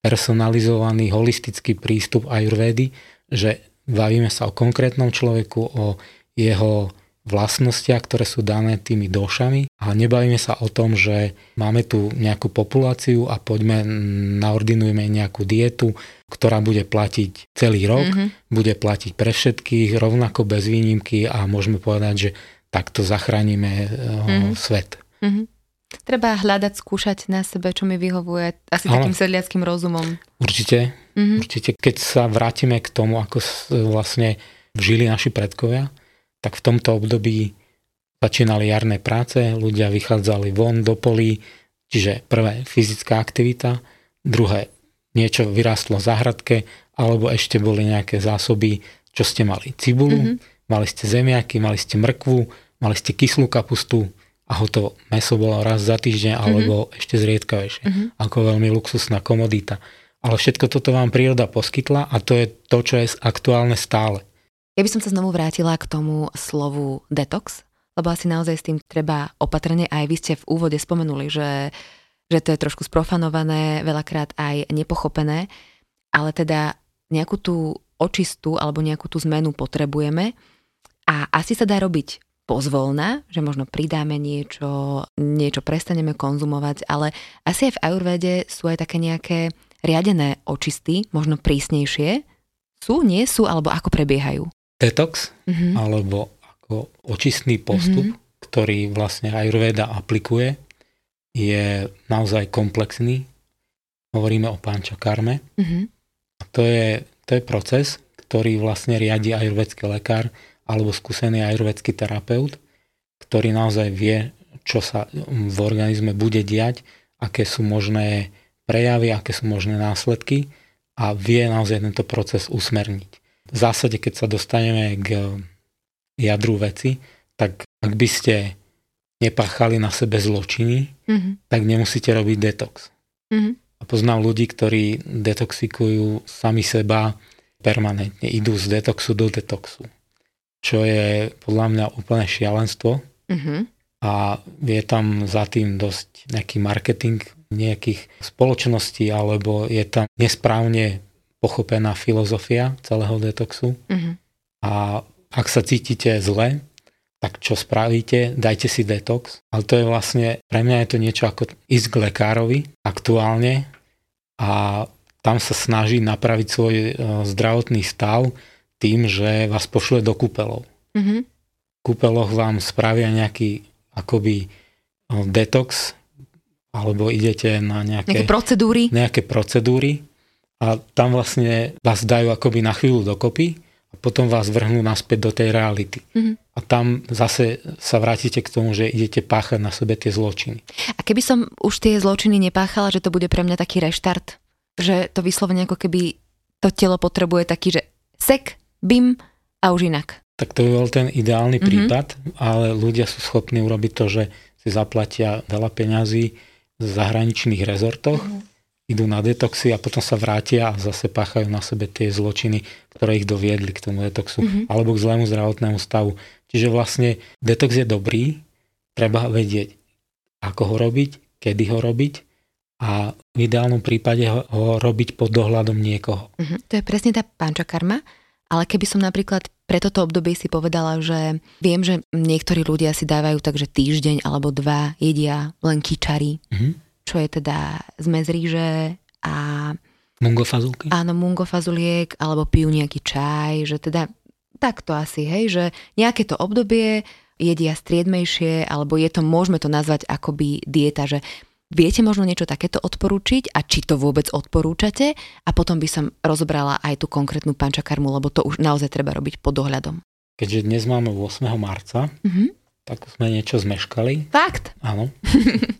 personalizovaný holistický prístup ajurvédy, že bavíme sa o konkrétnom človeku, o jeho vlastnostiach, ktoré sú dané tými došami a nebavíme sa o tom, že máme tu nejakú populáciu a poďme naordinujeme nejakú dietu, ktorá bude platiť celý rok, mm-hmm. bude platiť pre všetkých, rovnako bez výnimky a môžeme povedať, že takto zachránime mm-hmm. svet. Mm-hmm. Treba hľadať, skúšať na sebe, čo mi vyhovuje, asi Ale, takým sedliackým rozumom. Určite, mm-hmm. určite. Keď sa vrátime k tomu, ako vlastne žili naši predkovia, tak v tomto období začínali jarné práce, ľudia vychádzali von do polí, čiže prvé fyzická aktivita, druhé niečo vyrástlo v záhradke, alebo ešte boli nejaké zásoby, čo ste mali cibulu, mm-hmm. mali ste zemiaky, mali ste mrkvu, mali ste kyslú kapustu, a hotovo. Meso bolo raz za týždeň mhm. alebo mm-hmm. ešte zriedkavejšie. Mm-hmm. Ako veľmi luxusná komodita. Ale všetko toto vám príroda poskytla a to je to, čo je aktuálne stále. Ja by som sa znovu vrátila k tomu slovu detox, lebo asi naozaj s tým treba opatrne. Aj vy ste v úvode spomenuli, že, že to je trošku sprofanované, veľakrát aj nepochopené, ale teda nejakú tú očistú alebo nejakú tú zmenu potrebujeme a asi sa dá robiť pozvolná, že možno pridáme niečo, niečo prestaneme konzumovať, ale asi aj v ajurvede sú aj také nejaké riadené očisty, možno prísnejšie. Sú, nie sú, alebo ako prebiehajú? Detox, mm-hmm. alebo ako očistný postup, mm-hmm. ktorý vlastne ajurveda aplikuje, je naozaj komplexný. Hovoríme o pančakarme. Mm-hmm. A to je, to je proces, ktorý vlastne riadi ajurvedský lekár, alebo skúsený ajurvedský terapeut, ktorý naozaj vie, čo sa v organizme bude diať, aké sú možné prejavy, aké sú možné následky a vie naozaj tento proces usmerniť. V zásade, keď sa dostaneme k jadru veci, tak ak by ste nepáchali na sebe zločiny, mm-hmm. tak nemusíte robiť detox. Mm-hmm. A poznám ľudí, ktorí detoxikujú sami seba permanentne, idú z detoxu do detoxu čo je podľa mňa úplne šialenstvo. Uh-huh. A je tam za tým dosť nejaký marketing nejakých spoločností, alebo je tam nesprávne pochopená filozofia celého detoxu. Mhm. A ak sa cítite zle, tak čo spravíte? Dajte si detox. Ale to je vlastne, pre mňa je to niečo ako ísť k lekárovi aktuálne a tam sa snaží napraviť svoj e, zdravotný stav tým, že vás pošle do kúpelov. Mhm. V kúpeloch vám spravia nejaký akoby e, detox, alebo idete na Nejaké nejaké, procedúry? nejaké procedúry a tam vlastne vás dajú akoby na chvíľu dokopy a potom vás vrhnú naspäť do tej reality. Mhm. A tam zase sa vrátite k tomu, že idete páchať na sebe tie zločiny. A keby som už tie zločiny nepáchala, že to bude pre mňa taký reštart, že to vyslovene ako keby to telo potrebuje taký, že sek, bim a už inak. Tak to by bol ten ideálny Mhm. prípad, ale ľudia sú schopní urobiť to, že si zaplatia veľa peňazí v zahraničných rezortoch, Mhm. Idú na detoxy a potom sa vrátia a zase páchajú na sebe tie zločiny, ktoré ich doviedli k tomu detoxu Mhm. alebo k zlému zdravotnému stavu. Čiže vlastne detox je dobrý, treba vedieť, ako ho robiť, kedy ho robiť a v ideálnom prípade ho, ho robiť pod dohľadom niekoho. Mhm. To je presne tá panča karma, ale keby som napríklad pre toto obdobie si povedala, že viem, že niektorí ľudia si dávajú tak, že týždeň alebo dva jedia len kyčary, Mhm. Čo je teda zmes ríže a Mungofazulky? áno, mungo fazuliek, alebo pijú nejaký čaj, že teda takto asi, hej, že nejaké to obdobie jedia striedmejšie, alebo je to, môžeme to nazvať akoby dieta, že viete možno niečo takéto odporúčiť a či to vôbec odporúčate a potom by som rozobrala aj tú konkrétnu pančakarmu, lebo to už naozaj treba robiť pod dohľadom. Keďže dnes máme 8. marca, Mhm. tak sme niečo zmeškali. Fakt? Áno.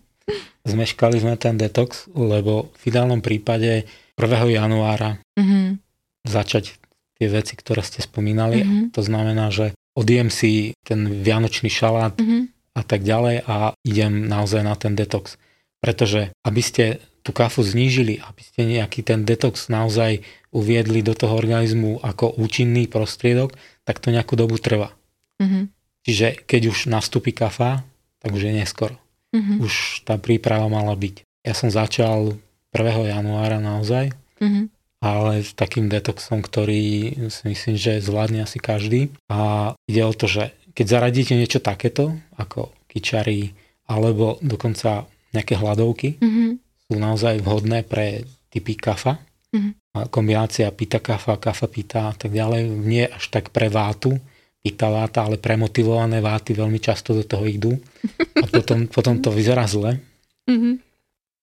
Zmeškali sme ten detox, lebo v ideálnom prípade 1. januára Mhm. začať tie veci, ktoré ste spomínali. Mhm. To znamená, že odjem si ten vianočný šalát Mhm. a tak ďalej a idem naozaj na ten detox. Pretože aby ste tú kafu znížili, aby ste nejaký ten detox naozaj uviedli do toho organizmu ako účinný prostriedok, tak to nejakú dobu trvá. Mhm. Čiže keď už nastúpi kafa, tak už je neskoro. Mhm. Už tá príprava mala byť. Ja som začal 1. januára naozaj, Mhm. ale s takým detoxom, ktorý si myslím, že zvládne asi každý. A ide o to, že keď zaradíte niečo takéto, ako kyčary, alebo dokonca nejaké hladovky, Mhm. sú naozaj vhodné pre typy kafa. Mhm. A kombinácia pita kafa, kafa pita a tak ďalej, nie až tak pre vátu, pita váta, ale premotivované váty veľmi často do toho idú. A potom, potom to vyzerá zle. Mhm.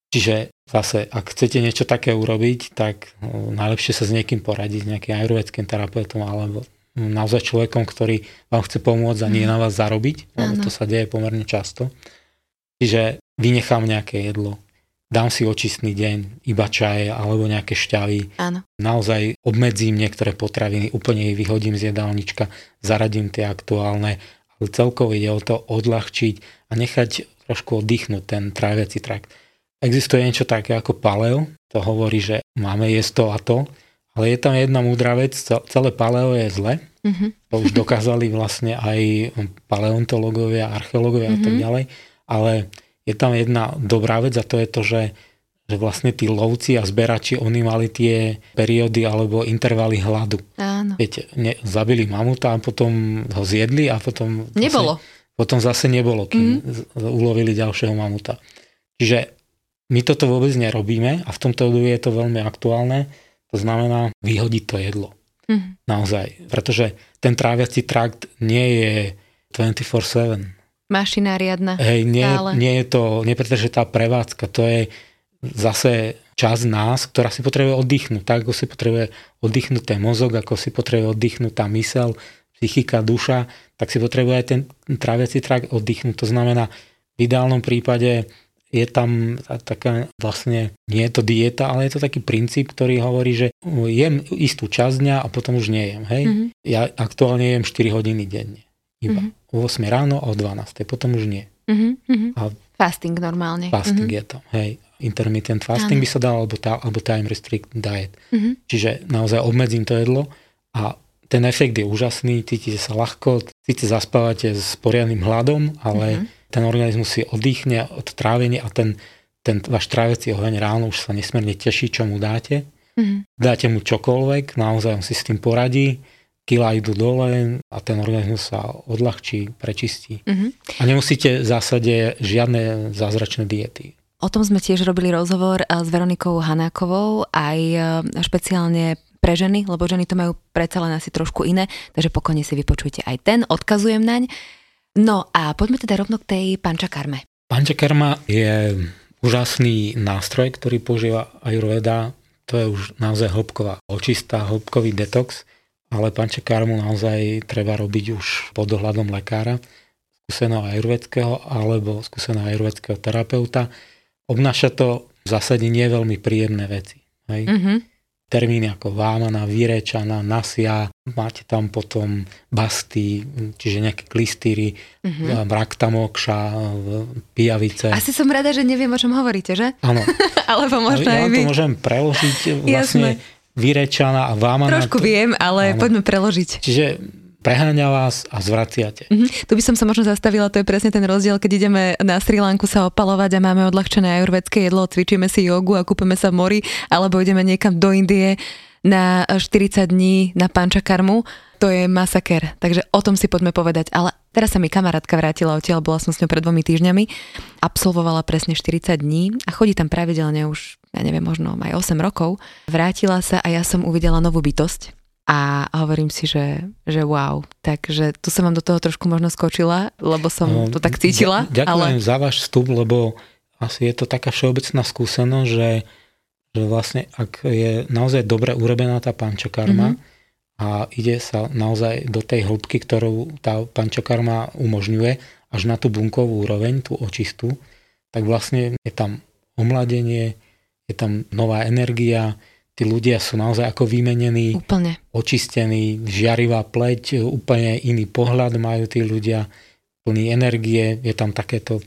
Čiže zase, ak chcete niečo také urobiť, tak o, najlepšie sa s niekým poradiť, nejakým ajurvedským terapeutom alebo mm, naozaj človekom, ktorý vám chce pomôcť a nie na vás zarobiť, lebo to sa deje pomerne často. Čiže vynechám nejaké jedlo, dám si očistný deň, iba čaje alebo nejaké šťavy, Áno. naozaj obmedzím niektoré potraviny, úplne ich vyhodím z jedálnička, zaradím tie aktuálne, ale celkovo ide o to odľahčiť a nechať trošku oddychnúť ten tráviaci trakt. Existuje niečo také ako paleo, to hovorí, že máme jesť to a to, ale je tam jedna múdra vec, cel- celé paleo je zle, Mhm. to už dokázali vlastne aj paleontológovia, archeológovia a tak Mhm. ďalej, ale je tam jedna dobrá vec a to je to, že, že vlastne tí lovci a zberači, oni mali tie periódy alebo intervaly hladu. Áno. Viete, ne, zabili mamuta a potom ho zjedli a potom... zase- Nebolo. Potom zase nebolo, kým z- ulovili ďalšieho mamuta. Čiže my toto vôbec nerobíme a v tomto období je to veľmi aktuálne. To znamená vyhodiť to jedlo. Mhm. Naozaj. Pretože ten tráviaci trakt nie je 24-7. Mašina riadna. Hej, nie, Stále. nie je to nepretržitá prevádzka. To je zase časť nás, ktorá si potrebuje oddychnúť. Tak ako si potrebuje oddychnúť ten mozog, ako si potrebuje oddychnúť tá mysel, psychika, duša, tak si potrebuje aj ten tráviaci trakt oddychnúť. To znamená, v ideálnom prípade je tam ta- taká vlastne, nie je to dieta, ale je to taký princíp, ktorý hovorí, že jem istú časť dňa a potom už nejem. Hej? Mhm. Ja aktuálne jem 4 hodiny denne. Iba. Mhm. O 8 ráno a o 12. Potom už nie. Mhm. Mhm. A Fasting normálne. fasting Mhm. je to. Hej. Intermittent fasting Áno. by sa dal, alebo, tá, alebo time restrict diet. Mhm. Čiže naozaj obmedzím to jedlo a ten efekt je úžasný, cítite sa ľahko, síce zaspávate s poriadnym hladom, ale Mhm. ten organizmus si oddychne od trávenia a ten, ten váš tráviaci oheň ráno už sa nesmierne teší, čo mu dáte Mhm. Dáte mu čokoľvek, naozaj on si s tým poradí, kila idú dole a ten organizmus sa odľahčí, prečistí. Mhm. A nemusíte v zásade žiadne zázračné diety. O tom sme tiež robili rozhovor eh, s Veronikou Hanákovou, aj eh, špeciálne pre ženy, lebo ženy to majú predsa len asi trošku iné, takže pokojne si vypočujte aj ten, odkazujem naň. No a poďme teda rovno k tej pančakarme. Pančakarma je úžasný nástroj, ktorý používa Ayurveda. To je už naozaj hĺbková očistá, hĺbkový detox, ale pančakarmu naozaj treba robiť už pod dohľadom lekára, skúseného ajurvedského alebo skúseného ajurvedského terapeuta. Obnáša to v zásade nie veľmi príjemné veci. Hej? Mhm. termíny ako vámana, vyrečana, nasia, máte tam potom basty, čiže nejaké klistýry, mm-hmm. raktamokša, pijavice. Asi som rada, že neviem, o čom hovoríte, že? Áno. Alebo možno ja aj vy. to môžem preložiť vlastne vyrečana a vámana. Trošku viem, ale Áno. poďme preložiť. Čiže preháňa vás a zvraciate. Mhm. Tu by som sa možno zastavila, to je presne ten rozdiel, keď ideme na Sri Lanku sa opalovať a máme odľahčené ajurvedské jedlo, cvičíme si jogu a kúpeme sa v mori, alebo ideme niekam do Indie na 40 dní na pančakarmu, to je masaker. Takže o tom si poďme povedať. Ale teraz sa mi kamarátka vrátila odtiaľ, bola som s ňou pred dvomi týždňami, absolvovala presne 40 dní a chodí tam pravidelne už, ja neviem, možno aj 8 rokov. Vrátila sa a ja som uvidela novú bytosť a hovorím si, že, že wow. Takže tu som vám do toho trošku možno skočila, lebo som No, to tak cítila. Ďakujem ale... za váš vstup, lebo asi je to taká všeobecná skúsenosť, že, že vlastne ak je naozaj dobre urobená tá pančakarma mm-hmm. A ide sa naozaj do tej hĺbky, ktorú tá pančakarma umožňuje, až na tú bunkovú úroveň, tú očistú, tak vlastne je tam omladenie, je tam nová energia, tí ľudia sú naozaj ako vymenení, Úplne. očistení, žiarivá pleť, úplne iný pohľad majú tí ľudia, plný energie, je tam takéto,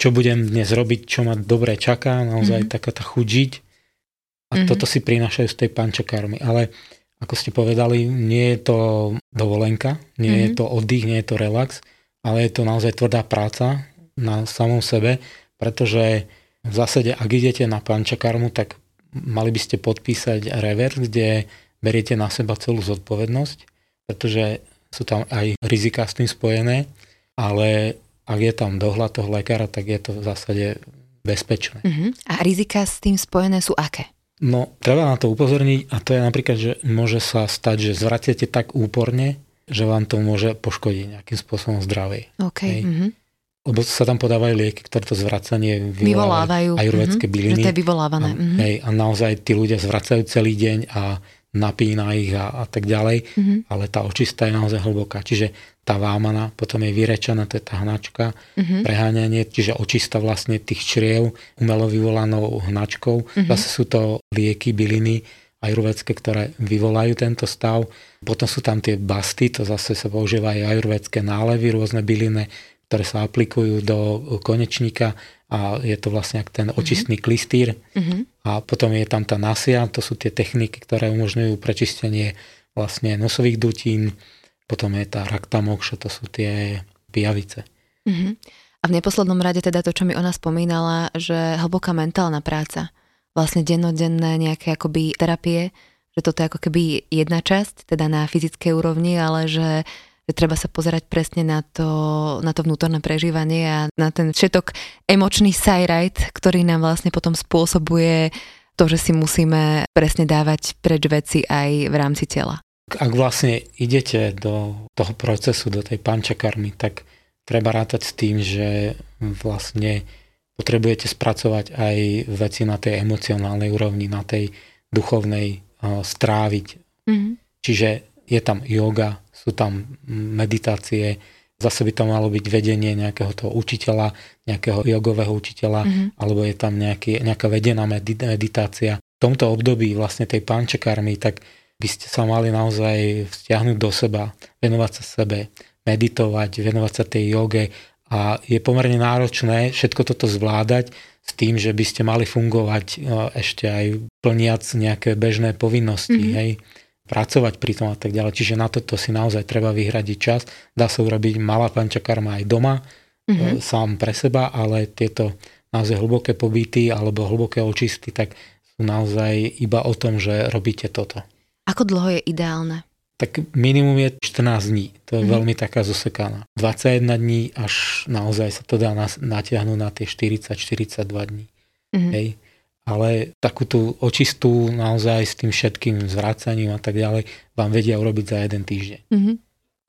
čo budem dnes robiť, čo ma dobre čaká, naozaj mm-hmm. taká tá chuť žiť. A Mhm. mm-hmm. toto si prinášajú z tej pančakarmy. Ale ako ste povedali, nie je to dovolenka, nie mm-hmm. je to oddych, nie je to relax, ale je to naozaj tvrdá práca na samom sebe, pretože v zásade, ak idete na pančakarmu, tak mali by ste podpísať revers, kde beriete na seba celú zodpovednosť, pretože sú tam aj rizika s tým spojené, ale ak je tam dohľad toho lekára, tak je to v zásade bezpečné. Uh-huh. A rizika s tým spojené sú aké? No, treba na to upozorniť a to je napríklad, že môže sa stať, že zvraciate tak úporne, že vám to môže poškodiť nejakým spôsobom zdravie. OK. Hej. Uh-huh. Lebo sa tam podávajú lieky, ktoré to zvracanie Vyvolávajú. ajurvedské Mhm. byliny. Že to je vyvolávané. A, Mhm. hej, a naozaj tí ľudia zvracajú celý deň a napína ich a, a tak ďalej, Mhm. ale tá očista je naozaj hlboká. Čiže tá vámana, potom je vyrečaná, to je tá hnačka, Mhm. preháňanie, čiže očista vlastne tých čriev umelo vyvolanou hnačkou. Mhm. Zase sú to lieky, byliny ajurvedské, ktoré vyvolajú tento stav. Potom sú tam tie basty, to zase sa používajú ajurvedské nálevy, rôzne byliny, ktoré sa aplikujú do konečníka a je to vlastne ten očistný klistýr. Mhm. A potom je tam tá nasia, to sú tie techniky, ktoré umožňujú prečistenie vlastne nosových dutín. Potom je tá raktamokša, to sú tie pijavice. Mhm. A v neposlednom rade teda to, čo mi ona spomínala, že hlboká mentálna práca, vlastne dennodenné nejaké akoby terapie, že toto je ako keby jedna časť, teda na fyzickej úrovni, ale že že treba sa pozerať presne na to, na to vnútorné prežívanie a na ten všetok emočný sajrajt, ktorý nám vlastne potom spôsobuje to, že si musíme presne dávať preč veci aj v rámci tela. Ak vlastne idete do toho procesu, do tej pančakarmy, tak treba rátať s tým, že vlastne potrebujete spracovať aj veci na tej emocionálnej úrovni, na tej duchovnej uh, stráviť. Mhm. Čiže je tam yoga, sú tam meditácie, zase by to malo byť vedenie nejakého toho učiteľa, nejakého jogového učiteľa, Mhm. alebo je tam nejaký, nejaká vedená medi- meditácia. V tomto období vlastne tej pančakarmy, tak by ste sa mali naozaj vzťahnuť do seba, venovať sa sebe, meditovať, venovať sa tej joge a je pomerne náročné všetko toto zvládať s tým, že by ste mali fungovať e, ešte aj plniac nejaké bežné povinnosti, Mhm. mm-hmm. hej, pracovať pri tom a tak ďalej. Čiže na toto si naozaj treba vyhradiť čas. Dá sa urobiť malá pančakarma aj doma, Mhm. mm-hmm. sám pre seba, ale tieto naozaj hlboké pobyty alebo hlboké očisty, tak sú naozaj iba o tom, že robíte toto. Ako dlho je ideálne? Tak minimum je 14 dní. To je mm. veľmi taká zosekaná. 21 dní až naozaj sa to dá natiahnuť na tie 40-42 dní. Mm. Hej. Ale takú tú očistú naozaj s tým všetkým zvracaním a tak ďalej vám vedia urobiť za jeden týždeň. Mm.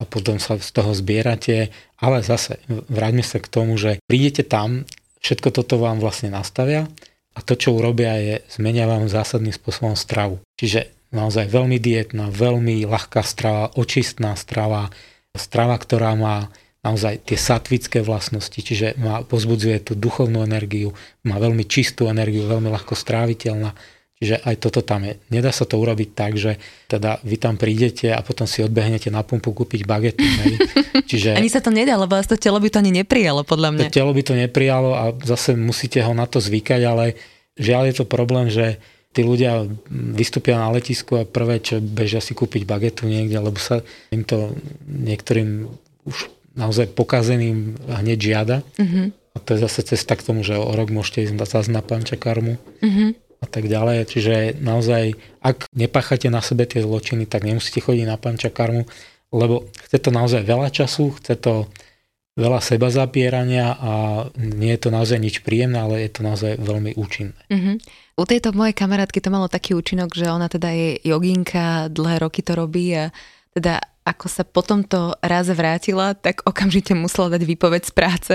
A potom sa z toho zbierate. Ale zase, vráťme sa k tomu, že prídete tam, všetko toto vám vlastne nastavia a to, čo urobia, je zmenia vám zásadným spôsobom stravu. Čiže naozaj veľmi dietná, veľmi ľahká strava, očistná strava, strava, ktorá má naozaj tie satvické vlastnosti, čiže má, pozbudzuje tú duchovnú energiu, má veľmi čistú energiu, veľmi ľahko stráviteľná, čiže aj toto tam je. Nedá sa to urobiť tak, že teda vy tam prídete a potom si odbehnete na pumpu kúpiť bagetu. Čiže, Ani sa to nedá, lebo to telo by to ani neprijalo, podľa mňa. To telo by to neprijalo a zase musíte ho na to zvykať, ale žiaľ je to problém, že tí ľudia vystúpia na letisku a prvé, čo bežia si kúpiť bagetu niekde, lebo sa im to niektorým už naozaj pokazeným hneď žiada. Mm-hmm. A to je zase cesta k tomu, že o rok môžete ísť zase na pančakarmu mm-hmm. a tak ďalej. Čiže naozaj, ak nepáchate na sebe tie zločiny, tak nemusíte chodiť na pančakarmu, lebo chce to naozaj veľa času, chce to veľa seba zapierania a nie je to naozaj nič príjemné, ale je to naozaj veľmi účinné. Mm-hmm. U tejto mojej kamarátky to malo taký účinok, že ona teda je joginka, dlhé roky to robí a teda ako sa potom to raz vrátila, tak okamžite musela dať výpoveď z práce,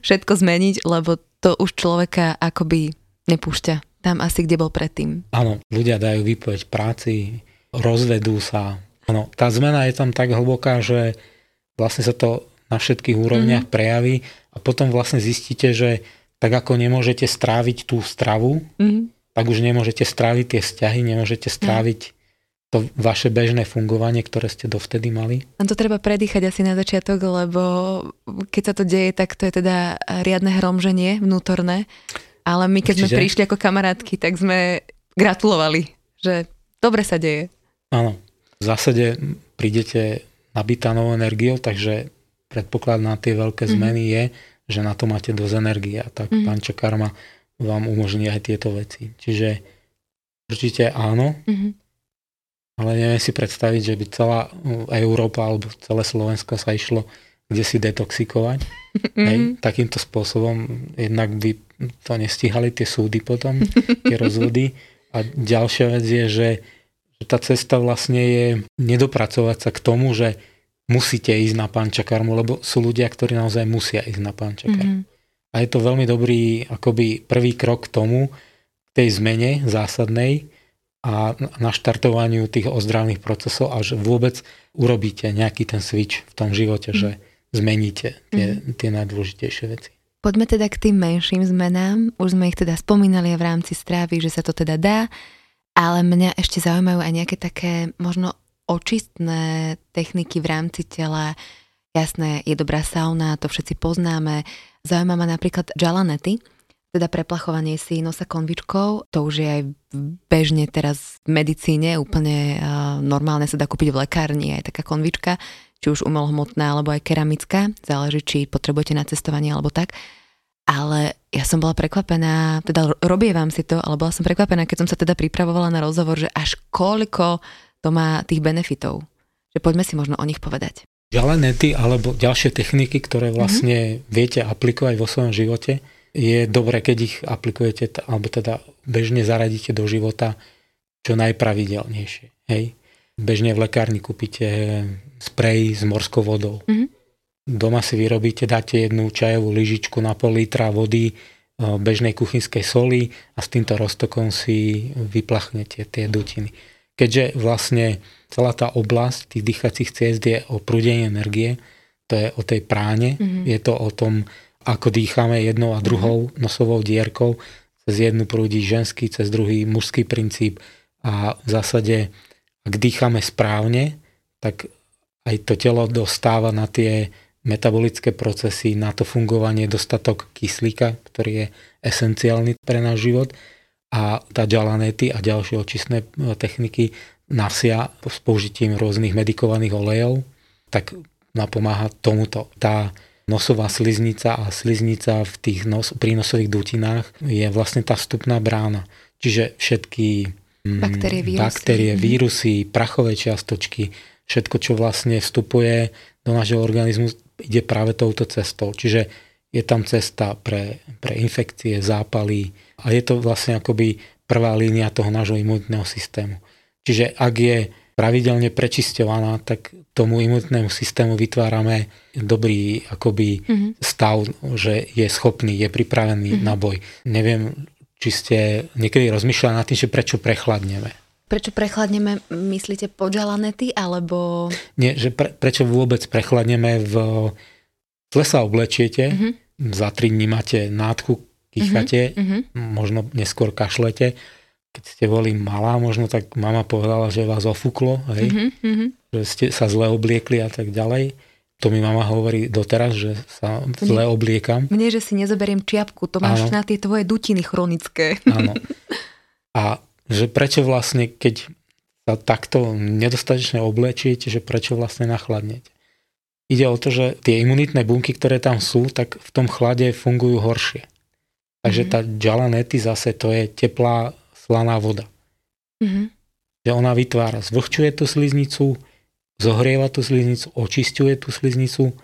všetko zmeniť, lebo to už človeka akoby nepúšťa tam asi, kde bol predtým. Áno, ľudia dajú výpoveď práci, rozvedú sa. Áno, tá zmena je tam tak hlboká, že vlastne sa to na všetkých úrovniach mm-hmm. prejaví a potom vlastne zistíte, že tak ako nemôžete stráviť tú stravu, mm-hmm. tak už nemôžete stráviť tie vzťahy, nemôžete stráviť to vaše bežné fungovanie, ktoré ste dovtedy mali? A to treba predýchať asi na začiatok, lebo keď sa to deje, tak to je teda riadne hromženie vnútorné. Ale my keď Čiže? sme prišli ako kamarátky, tak sme gratulovali, že dobre sa deje. Áno, v zásade prídete nabitá novou energiou, takže predpoklad na tie veľké mm-hmm. zmeny je, že na to máte dosť energie a tak mm-hmm. panča karma vám umožní aj tieto veci. Čiže určite áno, mm-hmm ale neviem si predstaviť, že by celá uh, Európa alebo celé Slovensko sa išlo kde si detoxikovať. Mm-hmm. Hej, takýmto spôsobom jednak by to nestíhali tie súdy potom, tie rozvody. A ďalšia vec je, že, že tá cesta vlastne je nedopracovať sa k tomu, že musíte ísť na pančakarmu, lebo sú ľudia, ktorí naozaj musia ísť na pančakarmu. Mm-hmm. A je to veľmi dobrý akoby prvý krok k tomu, k tej zmene zásadnej, a naštartovaniu tých ozdravných procesov a že vôbec urobíte nejaký ten switch v tom živote, mm. že zmeníte tie, mm. tie najdôležitejšie veci. Poďme teda k tým menším zmenám. Už sme ich teda spomínali v rámci strávy, že sa to teda dá, ale mňa ešte zaujímajú aj nejaké také možno očistné techniky v rámci tela. Jasné, je dobrá sauna, to všetci poznáme. Zaujíma ma napríklad Jalanety, teda preplachovanie si nosa konvičkou, to už je aj bežne teraz v medicíne, úplne uh, normálne sa dá kúpiť v lekárni aj taká konvička, či už umelohmotná alebo aj keramická, záleží, či potrebujete na cestovanie alebo tak. Ale ja som bola prekvapená, teda robievam si to, ale bola som prekvapená, keď som sa teda pripravovala na rozhovor, že až koľko to má tých benefitov. Že poďme si možno o nich povedať. Ďalej nety alebo ďalšie techniky, ktoré vlastne mm-hmm. viete aplikovať vo svojom živote, je dobré, keď ich aplikujete, alebo teda bežne zaradíte do života čo najpravidelnejšie. Hej? Bežne v lekárni kúpite sprej s morskou vodou. Mm-hmm. Doma si vyrobíte, dáte jednu čajovú lyžičku na pol litra vody, e, bežnej kuchynskej soli a s týmto roztokom si vyplachnete tie dutiny. Keďže vlastne celá tá oblasť tých dýchacích ciest je o prúdení energie, to je o tej práne, mm-hmm. je to o tom ako dýchame jednou a druhou nosovou dierkou. Cez jednu prúdi ženský, cez druhý mužský princíp a v zásade, ak dýchame správne, tak aj to telo dostáva na tie metabolické procesy, na to fungovanie dostatok kyslíka, ktorý je esenciálny pre náš život a tá ďalanety a ďalšie očistné e, techniky nasia s použitím rôznych medikovaných olejov, tak napomáha tomuto. Tá nosová sliznica a sliznica v tých nos, prínosových dutinách je vlastne tá vstupná brána. Čiže všetky mm, baktérie, vírusy, baktérie, mhm. vírusy prachové čiastočky, všetko, čo vlastne vstupuje do nášho organizmu, ide práve touto cestou. Čiže je tam cesta pre, pre infekcie, zápaly a je to vlastne akoby prvá línia toho nášho imunitného systému. Čiže ak je pravidelne prečisťovaná, tak tomu imunitnému systému vytvárame dobrý akoby mm-hmm. stav, že je schopný, je pripravený mm-hmm. na boj. Neviem, či ste niekedy rozmýšľali nad tým, že prečo prechladneme. Prečo prechladneme, myslíte podžalanety, alebo... Nie, že pre, prečo vôbec prechladneme v... Zle sa oblečiete, mm-hmm za 3 dní máte nádchu, kýchate, mm-hmm. možno neskôr kašlete. Keď ste boli malá, možno tak mama povedala, že vás ofúklo, hej? Mm-hmm. že ste sa zle obliekli a tak ďalej. To mi mama hovorí doteraz, že sa zle obliekam. Mne, že si nezoberiem čiapku, to máš na tie tvoje dutiny chronické. Áno. A že prečo vlastne, keď sa takto nedostatečne oblečiete, že prečo vlastne nachladnete? Ide o to, že tie imunitné bunky, ktoré tam sú, tak v tom chlade fungujú horšie. Takže mm-hmm. tá džalanety zase to je teplá slaná voda. Mm-hmm. Že ona vytvára, zvlhčuje tú sliznicu, zohrieva tú sliznicu, očistuje tú sliznicu,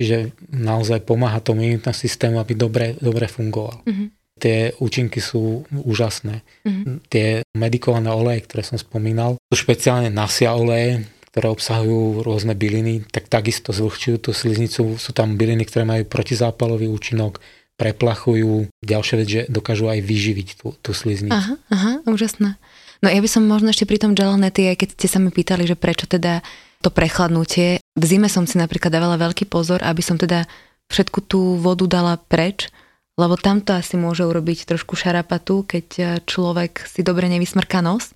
čiže naozaj pomáha tomu imunitnému systému, aby dobre, dobre fungoval. Mm-hmm. Tie účinky sú úžasné. Mm-hmm. Tie medikované oleje, ktoré som spomínal, sú špeciálne nasia oleje, ktoré obsahujú rôzne byliny, tak takisto zvlhčujú tú sliznicu. Sú tam byliny, ktoré majú protizápalový účinok, preplachujú. Ďalšia vec, že dokážu aj vyživiť tú, tú sliznicu. Aha, aha, úžasné. No ja by som možno ešte pri tom Jalanety, aj keď ste sa mi pýtali, že prečo teda to prechladnutie. V zime som si napríklad dávala veľký pozor, aby som teda všetku tú vodu dala preč, lebo tamto asi môže urobiť trošku šarapatu, keď človek si dobre nevysmrká nos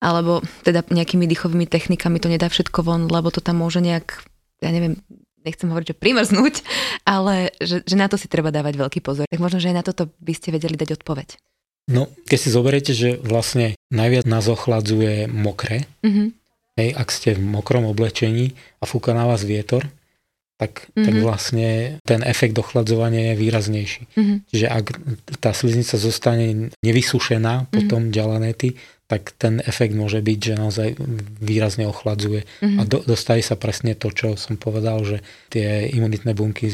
alebo teda nejakými dýchovými technikami to nedá všetko von, lebo to tam môže nejak, ja neviem, nechcem hovoriť, že primrznúť, ale že, že na to si treba dávať veľký pozor. Tak možno, že aj na toto by ste vedeli dať odpoveď. No, keď si zoberiete, že vlastne najviac nás ochladzuje mokré, mm-hmm. hej, ak ste v mokrom oblečení a fúka na vás vietor, tak, mm-hmm. tak mhm. vlastne ten efekt ochladzovania je výraznejší. Mm-hmm. Čiže ak tá sliznica zostane nevysušená potom mm-hmm. ďalanety, tak ten efekt môže byť, že naozaj výrazne ochladzuje. Mm-hmm. A do, dostaví sa presne to, čo som povedal, že tie imunitné bunky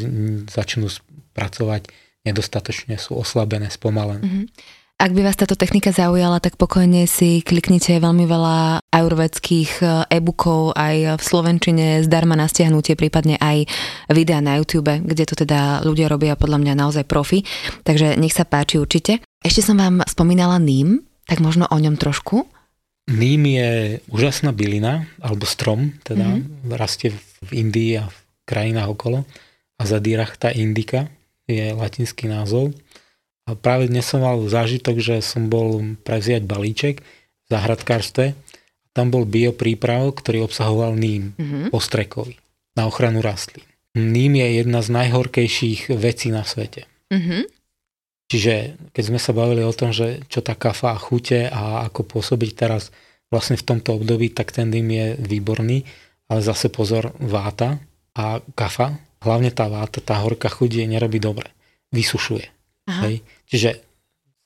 začnú pracovať nedostatočne, sú oslabené, spomalené. Mm-hmm. Ak by vás táto technika zaujala, tak pokojne si kliknite veľmi veľa ajurvedských e, e-bookov aj v Slovenčine zdarma na stiahnutie, prípadne aj videa na YouTube, kde to teda ľudia robia podľa mňa naozaj profi. Takže nech sa páči určite. Ešte som vám spomínala NIM, tak možno o ňom trošku? Ním je úžasná bylina, alebo strom, teda mm-hmm. rastie v Indii a v krajinách okolo. A Zadirachta indica je latinský názov. A práve dnes som mal zážitok, že som bol prevziať balíček v zahradkárstve. Tam bol biopríprav, ktorý obsahoval ním mm-hmm. ostrekový na ochranu rastlín. Ním je jedna z najhorkejších vecí na svete. Mm-hmm. Čiže keď sme sa bavili o tom, že čo tá kafa a chute a ako pôsobiť teraz vlastne v tomto období, tak ten dym je výborný, ale zase pozor, váta a kafa, hlavne tá váta, tá horká chuť je nerobí dobre, vysušuje. Hej? Čiže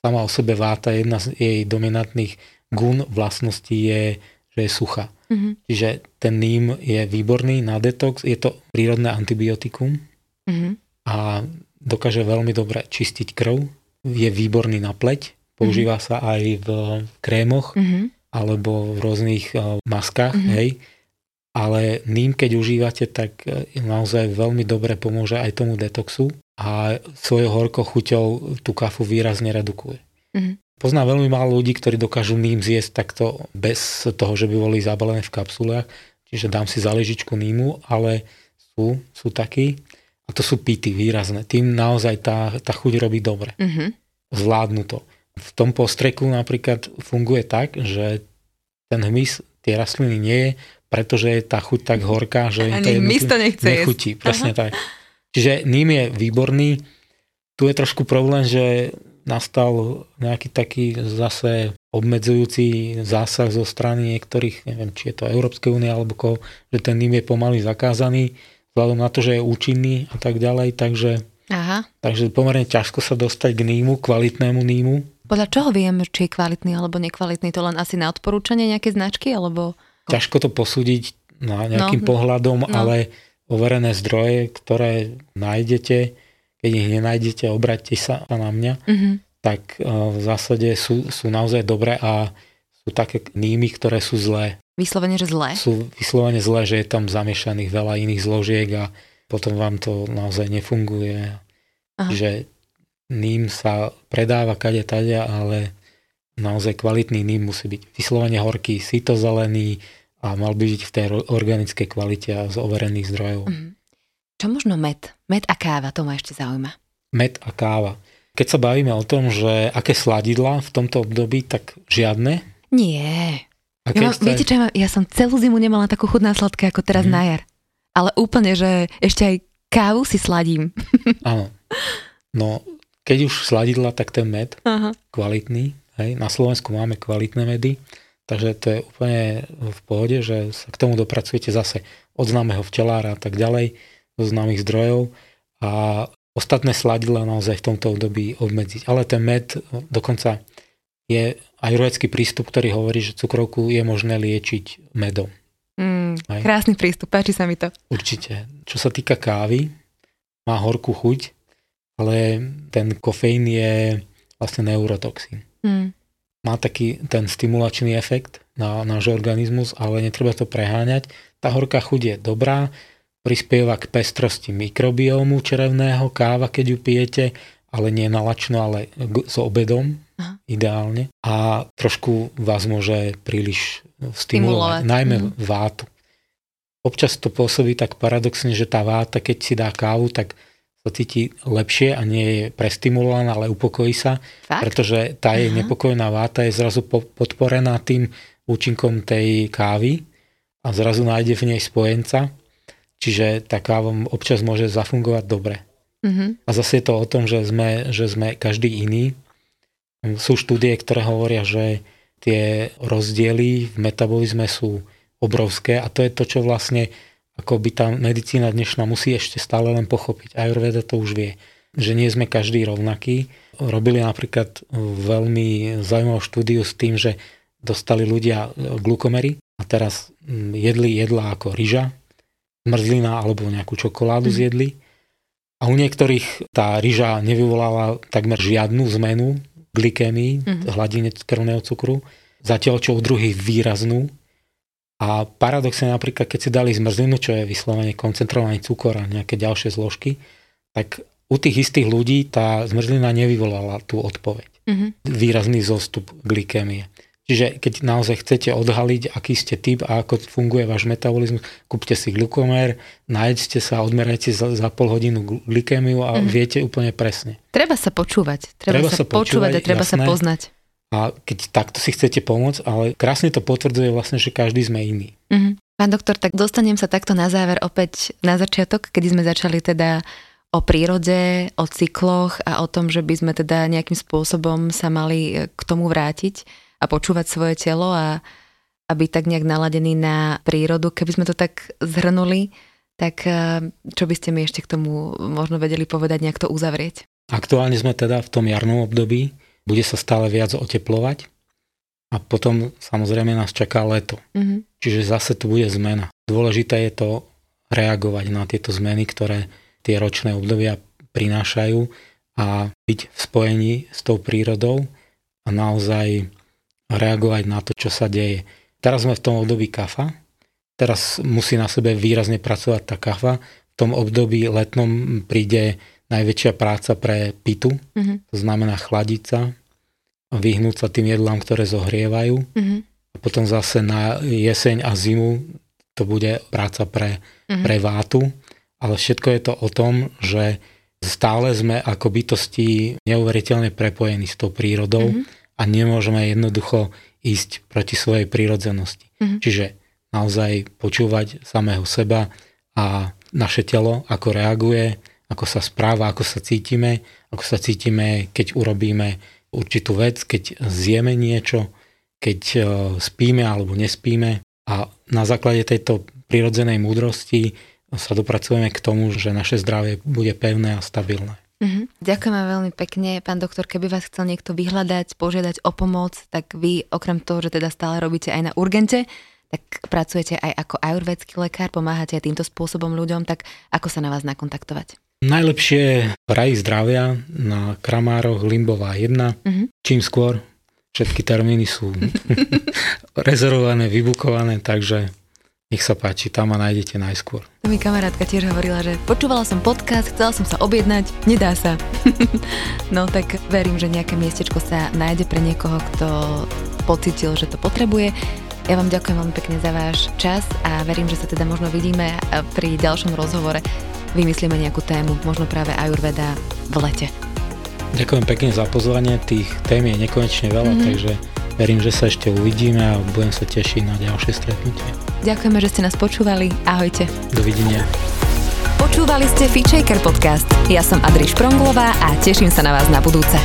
sama o sebe váta, jedna z jej dominantných gun vlastností je, že je suchá. Mm-hmm. Čiže ten ním je výborný na detox, je to prírodné antibiotikum mm-hmm. a dokáže veľmi dobre čistiť krv, je výborný na pleť, používa mm-hmm. sa aj v krémoch mm-hmm. alebo v rôznych uh, maskách, mm-hmm. hej. Ale ním, keď užívate, tak e, naozaj veľmi dobre pomôže aj tomu detoxu a svojou horkou chuťou tú kafu výrazne redukuje. Mm-hmm. Poznám veľmi málo ľudí, ktorí dokážu ním zjesť takto bez toho, že by boli zabalené v kapsulách. Čiže dám si záležičku nímu, ale sú, sú takí. A to sú pity výrazné. Tým naozaj tá, tá chuť robí dobre. Mm-hmm. Zvládnu to. V tom postreku napríklad funguje tak, že ten hmyz tie rastliny nie je, pretože je tá chuť tak horká, že Ani to, to nechce nechutí. Jesť. Presne Aha. tak. Čiže ním je výborný. Tu je trošku problém, že nastal nejaký taký zase obmedzujúci zásah zo strany niektorých, neviem, či je to Európskej únie alebo koho, že ten ním je pomaly zakázaný vzhľadom na to, že je účinný a tak ďalej, takže, Aha. takže pomerne ťažko sa dostať k nímu, kvalitnému nímu. Podľa čoho viem, či je kvalitný alebo nekvalitný? To len asi na odporúčanie nejaké značky? Alebo... Ťažko to posúdiť na nejakým no, pohľadom, no. ale overené zdroje, ktoré nájdete, keď ich nenájdete, obraťte sa na mňa, mm-hmm. tak v zásade sú, sú naozaj dobré a sú také nímy, ktoré sú zlé. Vyslovene, že zlé? Sú vyslovene zlé, že je tam zamiešaných veľa iných zložiek a potom vám to naozaj nefunguje. Aha. Že ním sa predáva kade tadia, ale naozaj kvalitný ním musí byť vyslovene horký, sitozelený a mal by byť v tej organickej kvalite a z overených zdrojov. Mhm. Čo možno med? Med a káva, to ma ešte zaujíma. Med a káva. Keď sa bavíme o tom, že aké sladidla v tomto období, tak žiadne, nie. A ja, mám, ste... Viete čo, ja som celú zimu nemala takú chudná sladké ako teraz mm. na jar. Ale úplne, že ešte aj kávu si sladím. Áno. No, keď už sladidla, tak ten med, Aha. kvalitný. Hej. Na Slovensku máme kvalitné medy, takže to je úplne v pohode, že sa k tomu dopracujete zase od známeho včelára a tak ďalej, zo známych zdrojov a ostatné sladidla naozaj v tomto období obmedziť. Ale ten med dokonca je ajurvedský prístup, ktorý hovorí, že cukrovku je možné liečiť medom. Mm, krásny prístup, páči sa mi to. Určite. Čo sa týka kávy, má horkú chuť, ale ten kofeín je vlastne neurotoxín. Mm. Má taký ten stimulačný efekt na náš organizmus, ale netreba to preháňať. Tá horká chuť je dobrá, prispieva k pestrosti mikrobiomu črevného, káva, keď ju pijete, ale nie nalačno, ale s obedom, Aha. ideálne. A trošku vás môže príliš stimulovať, stimulovať. najmä mm. vátu. Občas to pôsobí tak paradoxne, že tá váta, keď si dá kávu, tak sa cíti lepšie a nie je prestimulovaná, ale upokojí sa, Fakt? pretože tá jej nepokojná váta je zrazu podporená tým účinkom tej kávy a zrazu nájde v nej spojenca, čiže tá káva občas môže zafungovať dobre. Mm-hmm. A zase je to o tom, že sme, že sme každý iný sú štúdie, ktoré hovoria, že tie rozdiely v metabolizme sú obrovské a to je to, čo vlastne ako by tá medicína dnešná musí ešte stále len pochopiť. Ayurveda to už vie, že nie sme každý rovnaký. Robili napríklad veľmi zaujímavú štúdiu s tým, že dostali ľudia glukomery a teraz mm, jedli jedla ako ryža, mrzlina alebo nejakú čokoládu mm. zjedli. A u niektorých tá ryža nevyvolala takmer žiadnu zmenu glykémii, mm-hmm. hladine krvného cukru, zatiaľ čo u druhých výraznú. A paradoxne napríklad, keď si dali zmrzlinu, čo je vyslovene koncentrovaný cukor a nejaké ďalšie zložky, tak u tých istých ľudí tá zmrzlina nevyvolala tú odpoveď. Mm-hmm. Výrazný zostup glykémie. Čiže keď naozaj chcete odhaliť, aký ste typ a ako funguje váš metabolizmus, kúpte si glukomer, nájdete sa, odmerajte za, za pol hodinu glykémiu a mm. viete úplne presne. Treba sa počúvať. Treba, treba sa, sa počúvať, a treba jasné. sa poznať. A keď takto si chcete pomôcť, ale krásne to potvrdzuje vlastne, že každý sme iný. Mm-hmm. Pán doktor, tak dostanem sa takto na záver opäť na začiatok, kedy sme začali teda o prírode, o cykloch a o tom, že by sme teda nejakým spôsobom sa mali k tomu vrátiť a počúvať svoje telo a, a byť tak nejak naladený na prírodu. Keby sme to tak zhrnuli, tak eh, čo by ste mi ešte k tomu možno vedeli povedať, nejak to uzavrieť? Aktuálne sme teda v tom jarnom období, bude sa stále viac oteplovať a potom samozrejme nás čaká leto. Mm-hmm. Čiže zase tu bude zmena. Dôležité je to reagovať na tieto zmeny, ktoré tie ročné obdobia prinášajú a byť v spojení s tou prírodou a naozaj reagovať na to, čo sa deje. Teraz sme v tom období kafa, teraz musí na sebe výrazne pracovať tá kafa. V tom období letnom príde najväčšia práca pre pitu, mm-hmm. to znamená chladiť sa, vyhnúť sa tým jedlám, ktoré zohrievajú. Mm-hmm. A potom zase na jeseň a zimu to bude práca pre, mm-hmm. pre vátu. Ale všetko je to o tom, že stále sme ako bytosti neuveriteľne prepojení s tou prírodou. Mm-hmm a nemôžeme jednoducho ísť proti svojej prírodzenosti. Mm-hmm. Čiže naozaj počúvať samého seba a naše telo, ako reaguje, ako sa správa, ako sa cítime, ako sa cítime, keď urobíme určitú vec, keď zjeme niečo, keď e, spíme alebo nespíme. A na základe tejto prirodzenej múdrosti sa dopracujeme k tomu, že naše zdravie bude pevné a stabilné. Uh-huh. Ďakujeme veľmi pekne. Pán doktor, keby vás chcel niekto vyhľadať, požiadať o pomoc, tak vy okrem toho, že teda stále robíte aj na urgente, tak pracujete aj ako ajurvedský lekár, pomáhate aj týmto spôsobom ľuďom, tak ako sa na vás nakontaktovať? Najlepšie raji zdravia na Kramároch Limbová 1. Uh-huh. Čím skôr, všetky termíny sú rezervované, vybukované, takže nech sa páči, tam ma nájdete najskôr. To mi kamarátka tiež hovorila, že počúvala som podcast, chcela som sa objednať, nedá sa. no tak verím, že nejaké miestečko sa nájde pre niekoho, kto pocitil, že to potrebuje. Ja vám ďakujem veľmi pekne za váš čas a verím, že sa teda možno vidíme pri ďalšom rozhovore. Vymyslíme nejakú tému, možno práve Ayurveda v lete. Ďakujem pekne za pozvanie, tých tém je nekonečne veľa, mm-hmm. takže verím, že sa ešte uvidíme a budem sa tešiť na ďalšie stretnutie. Ďakujeme, že ste nás počúvali. Ahojte. Dovidenia. Počúvali ste Fitchaker podcast. Ja som Adriš Pronglová a teším sa na vás na budúce.